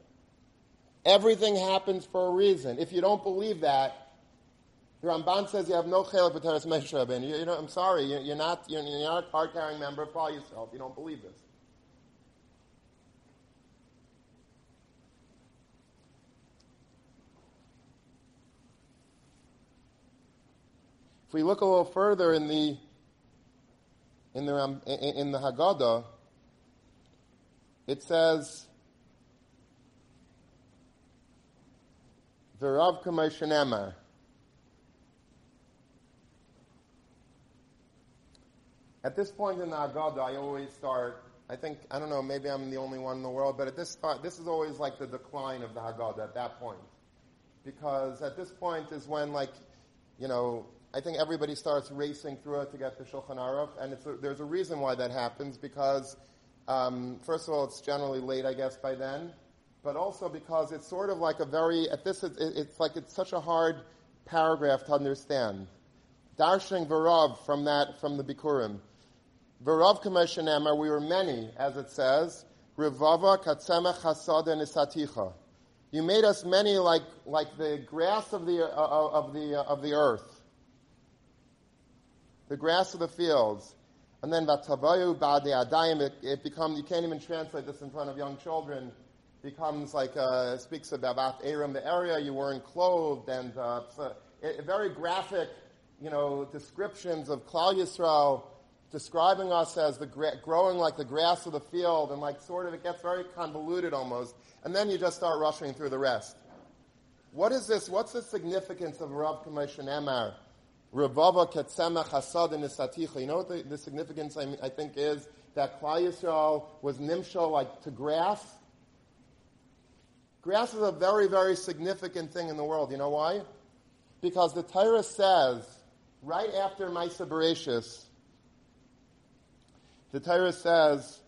[SPEAKER 1] Everything happens for a reason. If you don't believe that, the Ramban says you have no chelik b'teres and you, you know, I'm sorry, you're, you're not you're, you're, not a card-carrying member. of Follow yourself. You don't believe this. If we look a little further in the in the um, in the Haggadah, it says V'rav. At this point in the Agada, I always start, I think, I don't know, maybe I'm the only one in the world, but at this start, this is always like the decline of the Haggadah at that point. Because at this point is when, like, you know, I think everybody starts racing through it to get the Shulchan Orech, and a, there's a reason why that happens, because, um, first of all, it's generally late, I guess, by then, but also because it's sort of like a very, at this, it, it's like it's such a hard paragraph to understand. Darshan Varav from that, from the Bikurim. V'rav kameshenemar, we were many, as it says, Rivava katzemech hasada nisaticha. You made us many like, like the grass of the, uh, of, the, uh, of the earth, the grass of the fields. And then vatavayu ba'de adayim, it, becomes, you can't even translate this in front of young children, becomes like, uh, speaks about Aram, the area you weren't clothed, and uh, so, it, very graphic, you know, descriptions of Klal Yisrael, describing us as the gra- growing like the grass of the field, and like sort of it gets very convoluted almost, and then you just start rushing through the rest. What is this? What's the significance of Rav Kameshan Emar? Ravava ketzemach hasad nisaticha. You know what the, the significance I, I, think is that Klal Yisrael was nimshal like to grass. Grass is a very, very significant thing in the world. You know why? Because the Torah says right after Maisa Bereshis, the Torah says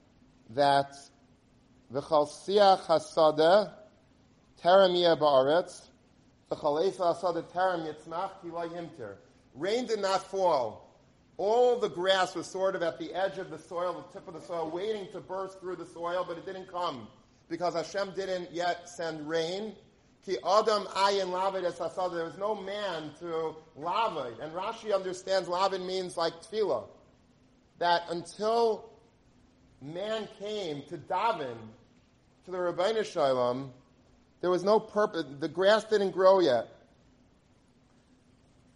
[SPEAKER 1] that the chalsiach hasada terem ba'aretz the chalesa hasada terem yitzmach yimter. Rain did not fall. All the grass was sort of at the edge of the soil, the tip of the soil, waiting to burst through the soil, but it didn't come because Hashem didn't yet send rain. Ki Adam ayin lavid es There was no man to lavid, and Rashi understands lavid means like tefillah that until man came to daven to the Ribbono Shel Olam, there was no purpose. The grass didn't grow yet.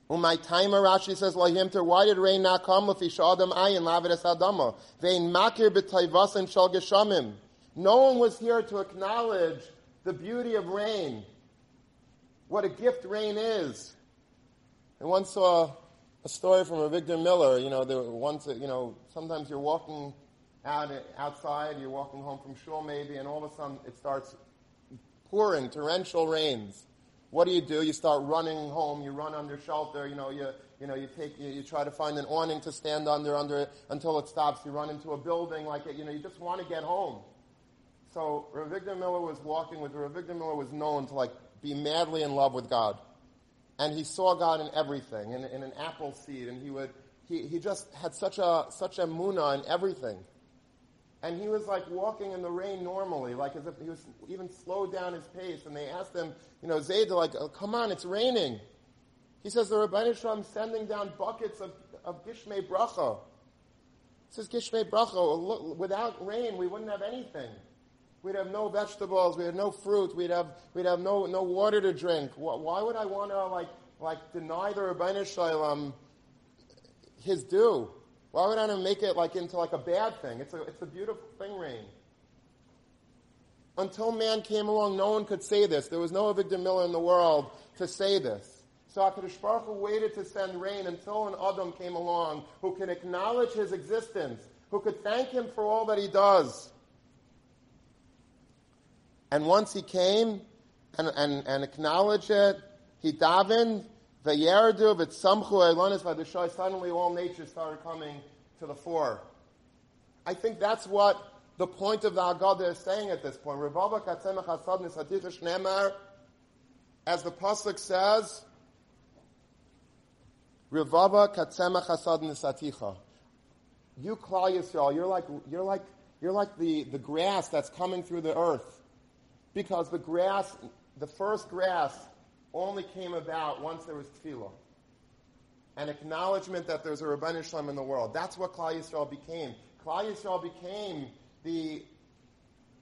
[SPEAKER 1] Umay timer Rashi says lahimter. Why did rain not come? If adam ayin lavedes adama vein makir b'tayvasin shal geshamim. No one was here to acknowledge the beauty of rain, what a gift rain is. I once saw a story from Avigdor Miller. You know, there once, you know, sometimes you're walking out outside, you're walking home from shul maybe, and all of a sudden it starts pouring, torrential rains. What do you do? You start running home. You run under shelter. You know, you you know, you take you, you try to find an awning to stand under under it until it stops. You run into a building like it. You know, you just want to get home. So Rav Miller was walking with Rav Miller was known to like be madly in love with God and he saw God in everything, in, in an apple seed, and he would, he, he just had such a, such a muna in everything. And he was like walking in the rain normally, like as if he was even slowed down his pace. And they asked him, you know, Zayd, like, oh, come on, it's raining. He says, the Ribbono Shel Olam sending down buckets of, of Gishmei Bracha. He says, Gishmei Bracha, without rain, we wouldn't have anything. We'd have no vegetables. We'd have no fruit. We'd have, we'd have no, no water to drink. Why would I want to, like, like deny the Ribbono Shel Olam um, his due? Why would I make it like into like a bad thing? It's a, it's a beautiful thing, rain. Until man came along, no one could say this. There was no Avigdor Miller in the world to say this. So HaKadosh Baruch Hu waited to send rain until an Adam came along who could acknowledge his existence, who could thank him for all that he does. And once he came and, and, and acknowledged it, he davened, the Yerdu, Vitsamchu, Elonis, Vadishoy, suddenly all nature started coming to the fore. I think that's what the point of the Haggadah is saying at this point. As the Pasuk says, Rivava katzemach hasad nisaticha. You Klal Yisrael, you're like, you're like, you're like the, the grass that's coming through the earth because the grass, the first grass, only came about once there was tefillah. An acknowledgement that there's a Ribbono Shel Olam in the world. That's what Klal Yisrael became. Klal Yisrael became the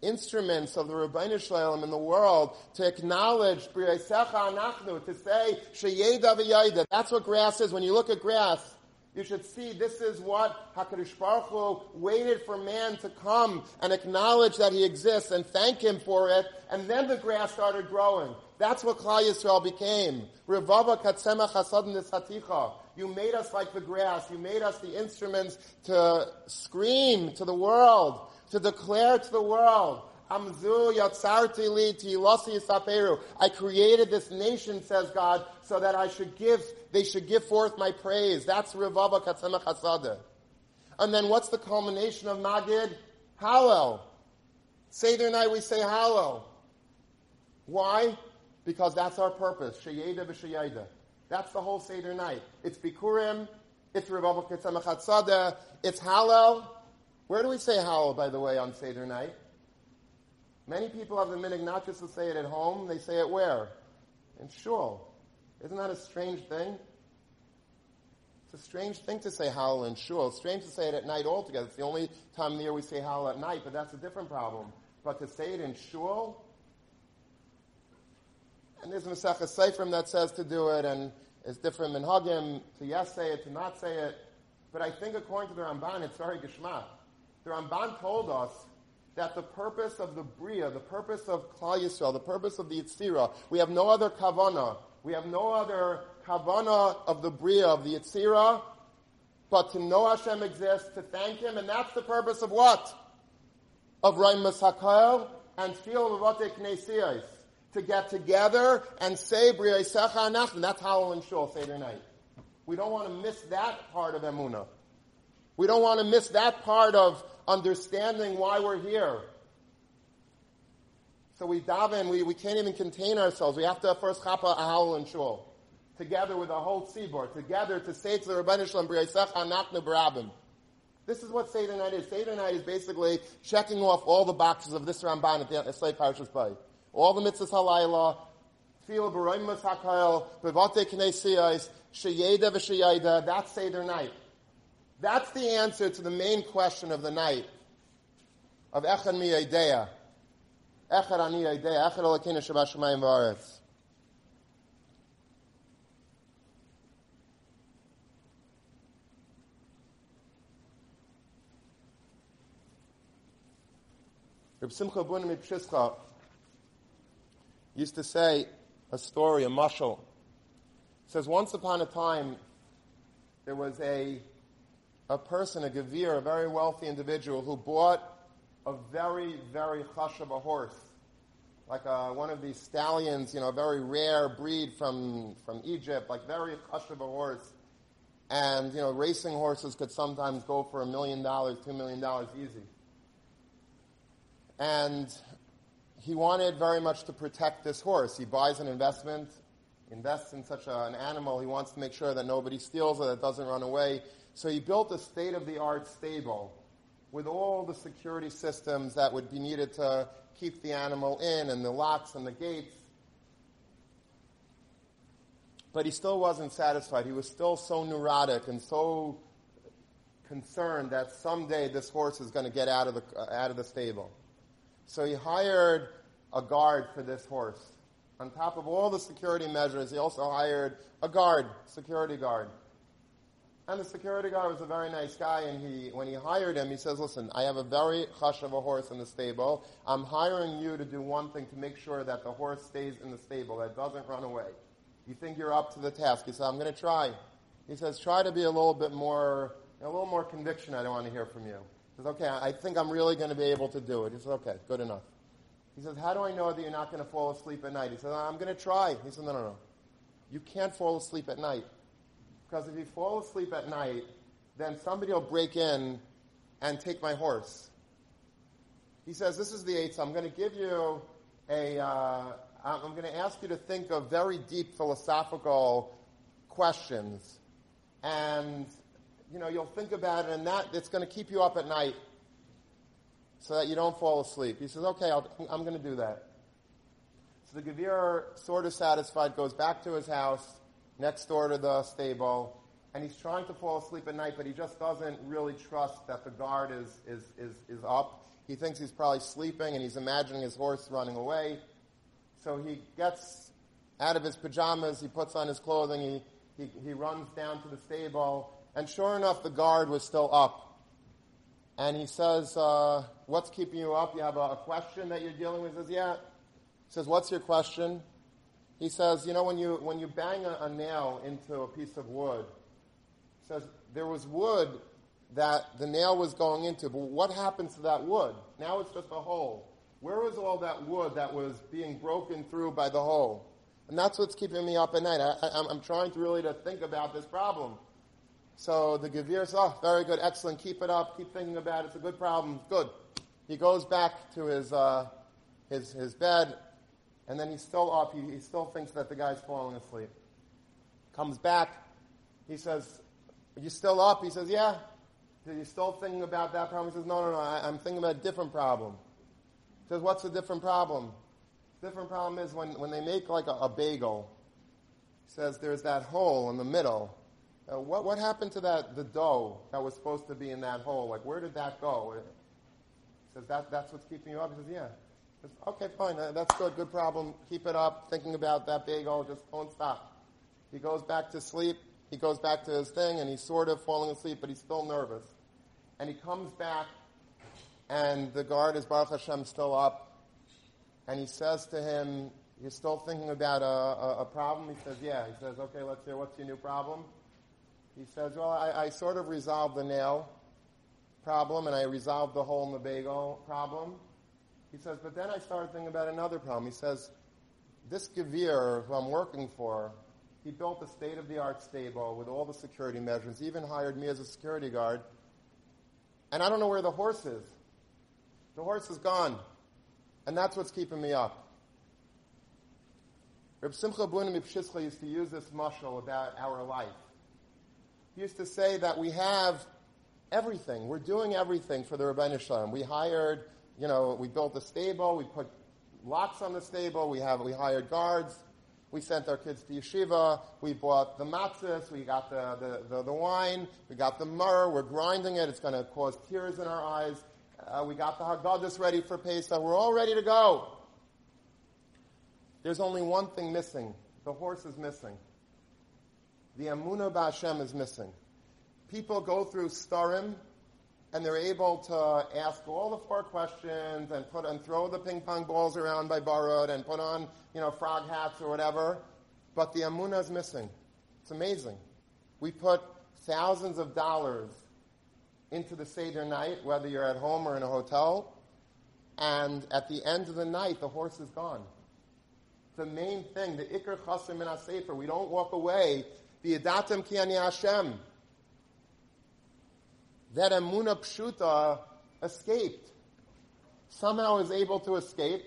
[SPEAKER 1] instruments of the Ribbono Shel Olam in the world to acknowledge Anachnu, to say Sheyeda v'yayda. That's what grass is. When you look at grass, You should see this is what HaKadosh Baruch Hu waited for man to come and acknowledge that he exists and thank him for it, and then the grass started growing. That's what Klal Yisrael became. Revava katzemach hasadin You made us like the grass. You made us the instruments to scream to the world, to declare to the world, Amzu yatzarti li tilasi saperu. I created this nation, says God, so that I should give, they should give forth my praise. That's Revava Katzemach Hasada. And then what's the culmination of Magid? Hallel. Seder night we say Hallel. Why? Because that's our purpose. Sheyeda b'sheyeda. That's the whole Seder night. It's Bikurim, it's Katzemach Hasada, it's Hallel. Where do we say Hallel, by the way, on Seder night? Many people have the minhag not just to say it at home, they say it where? In shul. Isn't that a strange thing? It's a strange thing to say Hallel in shul. It's strange to say it at night altogether. It's the only time of the year we say Hallel at night, but that's a different problem. But to say it in shul, and there's a Maseches Sofrim that says to do it, and it's different minhagim to yes say it, to not say it. But I think according to the Ramban, it's very geshmak. The Ramban told us that the purpose of the Bria, the purpose of Klal Yisrael, the purpose of the Yitzira, we have no other kavana. We have no other kavana of the Bria, of the Yitzira, but to know Hashem exists, to thank Him, and that's the purpose of what? Of Raim Masakael and Fil Vavote Knesiyas. To get together and say Bria Yisecha Anachim. That's Hallel and Shul, Seder night. We don't want to miss that part of Emunah. We don't want to miss that part of understanding why we're here. So we daven, we, we can't even contain ourselves. We have to first chapa ahal and shul. Together with the whole tzibor, together to say to the Ribbono Shel Olam, anachnu barabim. This is what Seder night is. Seder night is basically checking off all the boxes of this Ramban at the Eslay Parashas Bay. All the mitzvahs halayla, feel b'roimus hakayel, b'vate knesiyais, sheyeda v'sheyeda, that's Seder night. That's the answer to the main question of the night of Echad mi Echad ani Yedea, Echad alakina Shabbat Shemayim v'aretz. Reb Simcha Bunim Pshischa used to say a story, a mushal. says once upon a time there was a a person, a gavir, a very wealthy individual who bought a very, very hush of a horse, like a, one of these stallions, you know, a very rare breed from, from Egypt, like very hush of a horse. And, you know, racing horses could sometimes go for a million dollars, two million dollars easy. And he wanted very much to protect this horse. He buys an investment, invests in such a, an animal. He wants to make sure that nobody steals it, that it doesn't run away. So he built a state-of-the-art stable with all the security systems that would be needed to keep the animal in and the locks and the gates. But he still wasn't satisfied. He was still so neurotic and so concerned that someday this horse is going to get out of the, uh, out of the stable. So he hired a guard for this horse. On top of all the security measures, he also hired a guard, security guard. And the security guard was a very nice guy, and he, when he hired him, he says, listen, I have a very hush of a horse in the stable. I'm hiring you to do one thing to make sure that the horse stays in the stable, that doesn't run away. You think you're up to the task. He said, I'm going to try. He says, try to be a little bit more, a little more conviction I don't want to hear from you. He says, okay, I think I'm really going to be able to do it. He says, okay, good enough. He says, how do I know that you're not going to fall asleep at night? He says, I'm going to try. He says, no, no, no. You can't fall asleep at night. Because if you fall asleep at night, then somebody will break in and take my horse. He says, This is the eighth. I'm going to give you a. uh, going to ask you to think of very deep philosophical questions. And, you know, you'll think about it, and that it's going to keep you up at night so that you don't fall asleep. He says, Okay, i am going to do that. So the Gavir, sort of satisfied, goes back to his house next door to the stable, and he's trying to fall asleep at night, but he just doesn't really trust that the guard is, is, is, is up. He thinks he's probably sleeping, and he's imagining his horse running away. So he gets out of his pajamas, he puts on his clothing, he, he, he runs down to the stable, And sure enough, the guard was still up. And he says, uh, What's keeping you up? You have a, a, question that you're dealing with? He says, Yeah. He says, What's your question? He says, You know, when you, when you bang a, a nail into a piece of wood, he says, There was wood that the nail was going into, but what happens to that wood? Now it's just a hole. Where was all that wood that was being broken through by the hole? And that's what's keeping me up at night. I, am trying to really to think about this problem. So the Gevir says, oh, very good, excellent, keep it up, keep thinking about it, it's a good problem, good. He goes back to his, uh, his, his bed, and then he's still up, he, he still thinks that the guy's falling asleep. Comes back, he says, are you still up? He says, yeah. Are you still thinking about that problem? He says, no, no, no, I, am thinking about a different problem. He says, what's the different problem? The different problem is when, when they make like a, a bagel, he says there's that hole in the middle uh, what, what happened to that, the dough that was supposed to be in that hole? Like, where did that go? It says, that, that's what's keeping you up? He says, yeah. Says, okay, fine. Uh, that's good. Good problem. Keep it up. Thinking about that bagel. Just don't stop. He goes back to sleep. He goes back to his thing, and he's sort of falling asleep, but he's still nervous. And he comes back, and the guard is Baruch Hashem still up, and he says to him, "You're still thinking about a, a, a problem?" He says, "Yeah." He says, "Okay, let's hear. What's your new problem?" He says, well, I, I sort of resolved the nail problem and I resolved the hole in the bagel problem. He says, but then I started thinking about another problem. He says, this Gevir who I'm working for, he built a state-of-the-art stable with all the security measures, even hired me as a security guard. And I don't know where the horse is. The horse is gone. And that's what's keeping me up. Reb Simcha Bunim used to use this mushal about our life used to say that we have everything. We're doing everything for the Ribbono Shel Olam. We hired, you know, we built a stable, we put locks on the stable, we have, we hired guards, we sent our kids to yeshiva, we bought the matzahs, we got the, the, the, the wine, we got the myrrh, we're grinding it, it's going to cause tears in our eyes. Uh, we got the Haggadahs ready for Pesach, we're all ready to go. There's only one thing missing. The horse is missing the Amunah Ba'Hashem is missing. People go through Starim, and they're able to ask all the four questions and put and throw the ping pong balls around by borrowed and put on you know frog hats or whatever, but the Amunah is missing. It's amazing. We put thousands of dollars into the Seder night, whether you're at home or in a hotel, and at the end of the night, the horse is gone. The main thing, the Iker Chasim in Sefer, we don't walk away V'yadatem ki Hashem. That Emuna Pshuta escaped. Somehow is able to escape,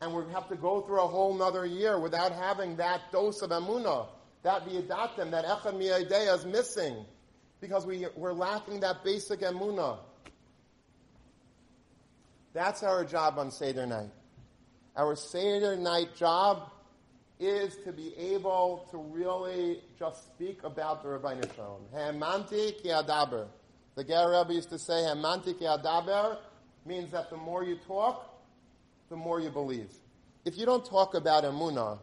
[SPEAKER 1] and we have to go through a whole another year without having that dose of Emuna. That V'yadatem, that Echad Mi'adeya is missing, because we, we're lacking that basic Emuna. That's our job on Seder night. Our Seder night job is to be able to really just speak about the Rabbi Shalom. Hemanti ki adaber. The Ger Rebbe used to say, Hemanti ki adaber means that the more you talk, the more you believe. If you don't talk about Emunah,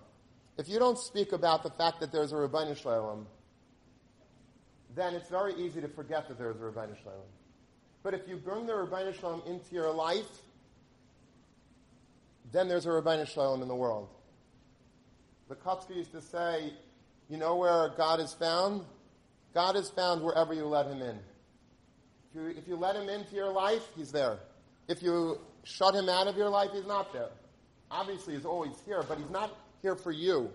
[SPEAKER 1] if you don't speak about the fact that there's a Ribbono Shel Olam, then it's very easy to forget that there's a Rabbi Shalom. But if you bring the Ribbono Shel Olam into your life, then there's a Ribbono Shel Olam in the world. The Kotzker used to say, you know where God is found? God is found wherever you let him in. If you, if you let him into your life, he's there. If you shut him out of your life, he's not there. Obviously, he's always here, but he's not here for you.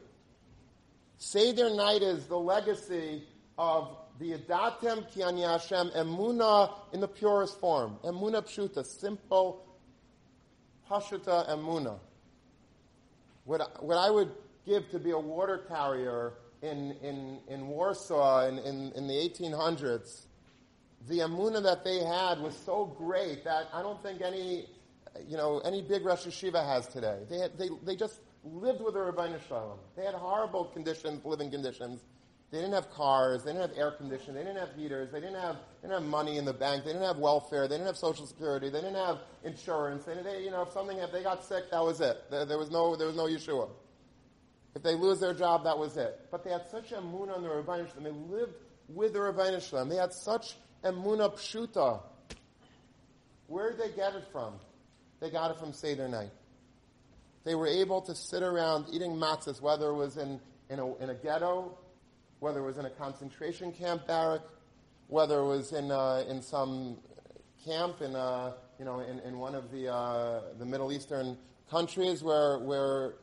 [SPEAKER 1] Seder night is the legacy of the Adatem Kiani Hashem Emuna in the purest form. Emuna Pshuta, simple, Pashuta Emuna. What, what I would give to be a water carrier in, in, in Warsaw in, in, in the 1800s, the amuna that they had was so great that I don't think any, you know, any big Rosh Yeshiva has today. They, had, they, they just lived with the Rabbi Shalom. They had horrible conditions, living conditions. They didn't have cars. They didn't have air conditioning. They didn't have heaters. They didn't have, they didn't have money in the bank. They didn't have welfare. They didn't have social security. They didn't have insurance. They, they you know, if something, if they got sick, that was it. There, there was no, there was no Yeshua. If they lose their job, that was it. But they had such a moon on the Rebbeinu and they lived with the Ribbono Shel Olam. They had such emuna pshuta. Where did they get it from? They got it from Seder night. They were able to sit around eating matzahs, whether it was in, in, a, in a ghetto, whether it was in a concentration camp barrack, whether it was in, uh, in some camp in, uh, you know, in, in one of the, uh, the Middle Eastern countries where, where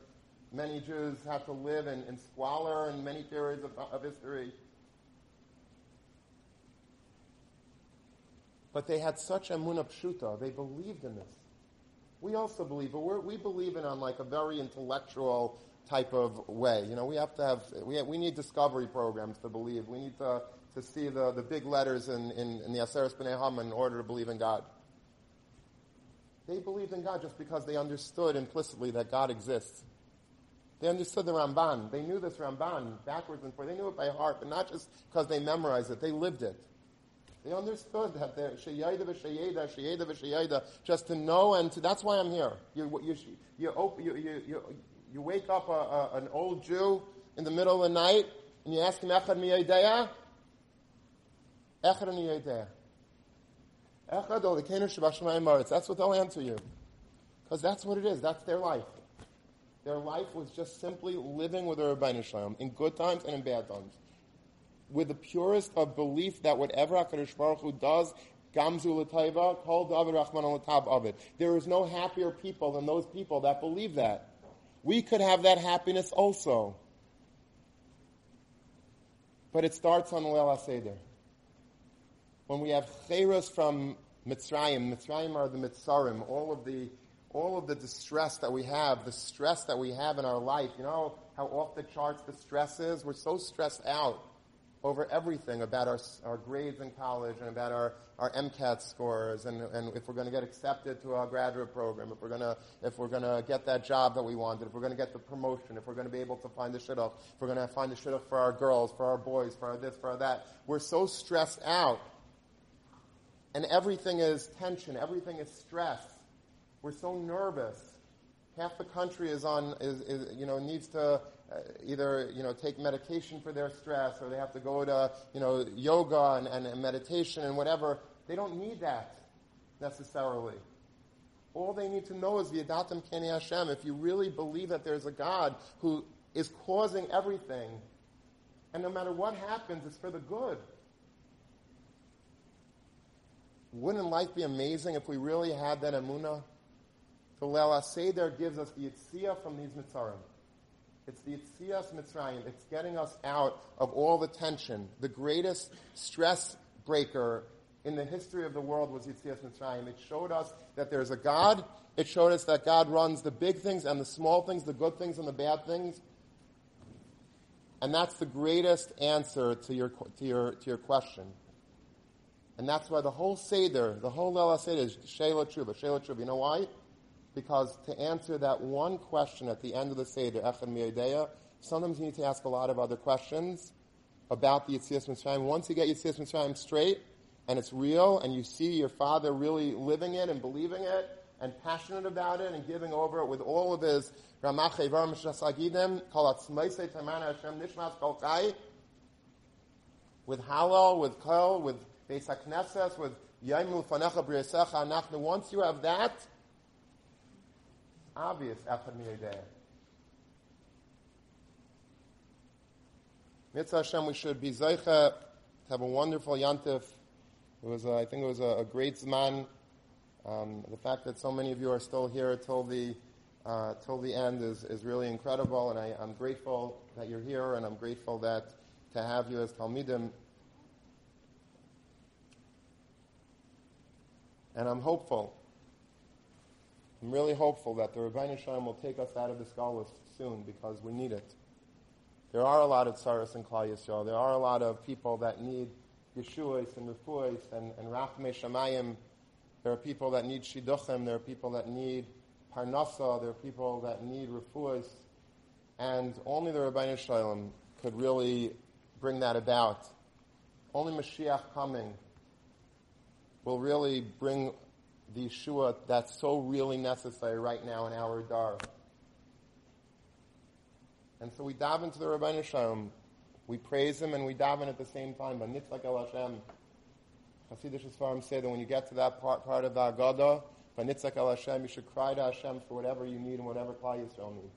[SPEAKER 1] many Jews had to live in, in squalor in many periods of, of history. But they had such emuna pshuta. They believed in this. We also believe, but we believe in on like a very intellectual type of way. You know, we have to have, we, have, we need discovery programs to believe. We need to, to see the, the big letters in, in, in the Aseres B'nai Haman in order to believe in God. They believed in God just because they understood implicitly that God exists. They understood the Ramban. They knew this Ramban backwards and forwards. They knew it by heart, but not just because they memorized it. They lived it. They understood that the sheyeda v'sheyeda, sheyeda v'sheyeda, just to know and to, that's why I'm here. You, you, you, you, you, you, you wake up a, a, an old Jew in the middle of the night and you ask him, Echad miyedeya? Echad miyedeya. Echad oh, o l'keinu shabashmayim maritz. That's what they'll answer you. Because that's what it is. That's their life. Their life was just simply living with the Ribbono Shel Olam in good times and in bad times with the purest of belief that whatever HaKadosh Baruch Hu does, Gamzu l'taiva, kol David Rahman of it. There is no happier people than those people that believe that. We could have that happiness also. But it starts on Leil HaSeder. When we have chayras from Mitzrayim, Mitzrayim are the Mitzarim, all of the all of the distress that we have, the stress that we have in our life. You know how off the charts the stress is? We're so stressed out over everything about our, our grades in college and about our, our MCAT scores and, and if we're going to get accepted to our graduate program, if we're going to, if we're going to get that job that we wanted, if we're going to get the promotion, if we're going to be able to find the shidduch, if we're going to find the shidduch for our girls, for our boys, for our this, for our that. We're so stressed out. And everything is tension. Everything is stress. We're so nervous. Half the country is on, is, is you know, needs to uh, either you know take medication for their stress or they have to go to you know yoga and, and, and meditation and whatever. They don't need that necessarily. All they need to know is the Adatam Keni Hashem. If you really believe that there's a God who is causing everything, and no matter what happens, it's for the good. Wouldn't life be amazing if we really had that emuna? The Leil Seder gives us the Yitzhak from these Mitzarim. It's the Yitzias Mitzrayim. It's getting us out of all the tension. The greatest stress breaker in the history of the world was Yitzias Mitzrayim. It showed us that there's a God. It showed us that God runs the big things and the small things, the good things and the bad things. And that's the greatest answer to your, to your, to your question. And that's why the whole Seder, the whole Leil Seder is Sheila Tshuva, Sheila Tshuva. You know why? Because to answer that one question at the end of the Seder, Echad Miyadeya, sometimes you need to ask a lot of other questions about the Yitzias Mitzrayim. Once you get Yitzias Mitzrayim straight, and it's real, and you see your father really living it and believing it, and passionate about it, and giving over it with all of his Ramach Evar Mishasagidim, Kol Atzmaisei Tamana Hashem Nishmas Kol Chai, with Halal, with Kol, with Beis HaKnesses, with Yaimu Fanecha B'Yesecha. Once you have that, obvious Echad Miyadeh. Mitzvah Hashem, we should be Zeicha, to have a wonderful Yantif. It was, a, I think it was a, a great Zman. Um, the fact that so many of you are still here till the, uh, till the end is, is really incredible, and I, I'm grateful that you're here, and I'm grateful that to have you as Talmidim. And I'm hopeful I'm really hopeful that the Ribbono Shel Olam will take us out of this galus soon because we need it. There are a lot of tsaras in Klal Yisrael. There are a lot of people that need Yeshuas and Refuas and, and Rachmei Shamayim. There are people that need Shidduchim. There are people that need Parnasa. There are people that need Refuas. And only the Ribbono Shel Olam could really bring that about. Only Mashiach coming will really bring the Yeshua that's so really necessary right now in our dar. And so we dive into the Ribbono Shel Olam We praise Him and we daven at the same time. But Nitzak El Hashem. Hasidic Sfarim say that when you get to that part, part of the Agadah, by Nitzak El Hashem, you should cry to Hashem for whatever you need and whatever Klal Yisrael needs.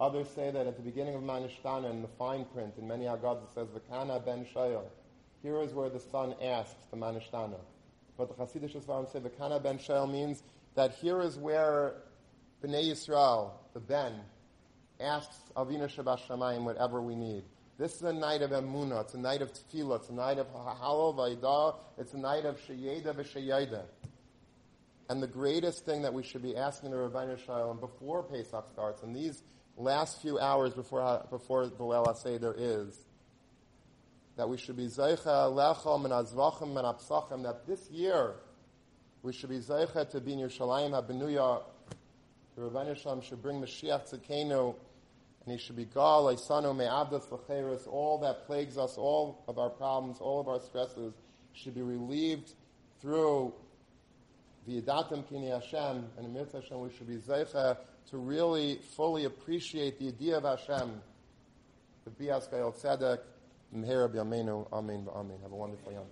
[SPEAKER 1] Others say that at the beginning of Manishtana, in the fine print, in many Agadas, it says, V'kana ben Shayel. Here is where the son asks the Manishtana. But the Hasidic Sfarim say, V'kana ben Shayel means that here is where Bnei Yisrael, the Ben, asks Avinu Shabbat whatever we need. This is a night of emunah. It's a night of tefillah. It's a night of halal vayda. It's a night of sheyeda v'sheyeda. And the greatest thing that we should be asking the Rabbi Shalom before Pesach starts, and these last few hours before before the Leil Seder is, that we should be zeicha lechem and azvachim and apsachim. That this year we should be zeicha to be in Yerushalayim habenuya. The Ribbono Shel Olam should bring Mashiach Tzekenu and he should be gal, Isano, Me'abdas, Lacheris, all that plagues us, all of our problems, all of our stresses should be relieved through the Yadatim Kini Hashem, and Amir Hashem, we should be Zeicha to really fully appreciate the idea of Hashem. The Bias Gayel Tzedek, Mehera B'Yameinu, Amen, Amen. Have a wonderful Yom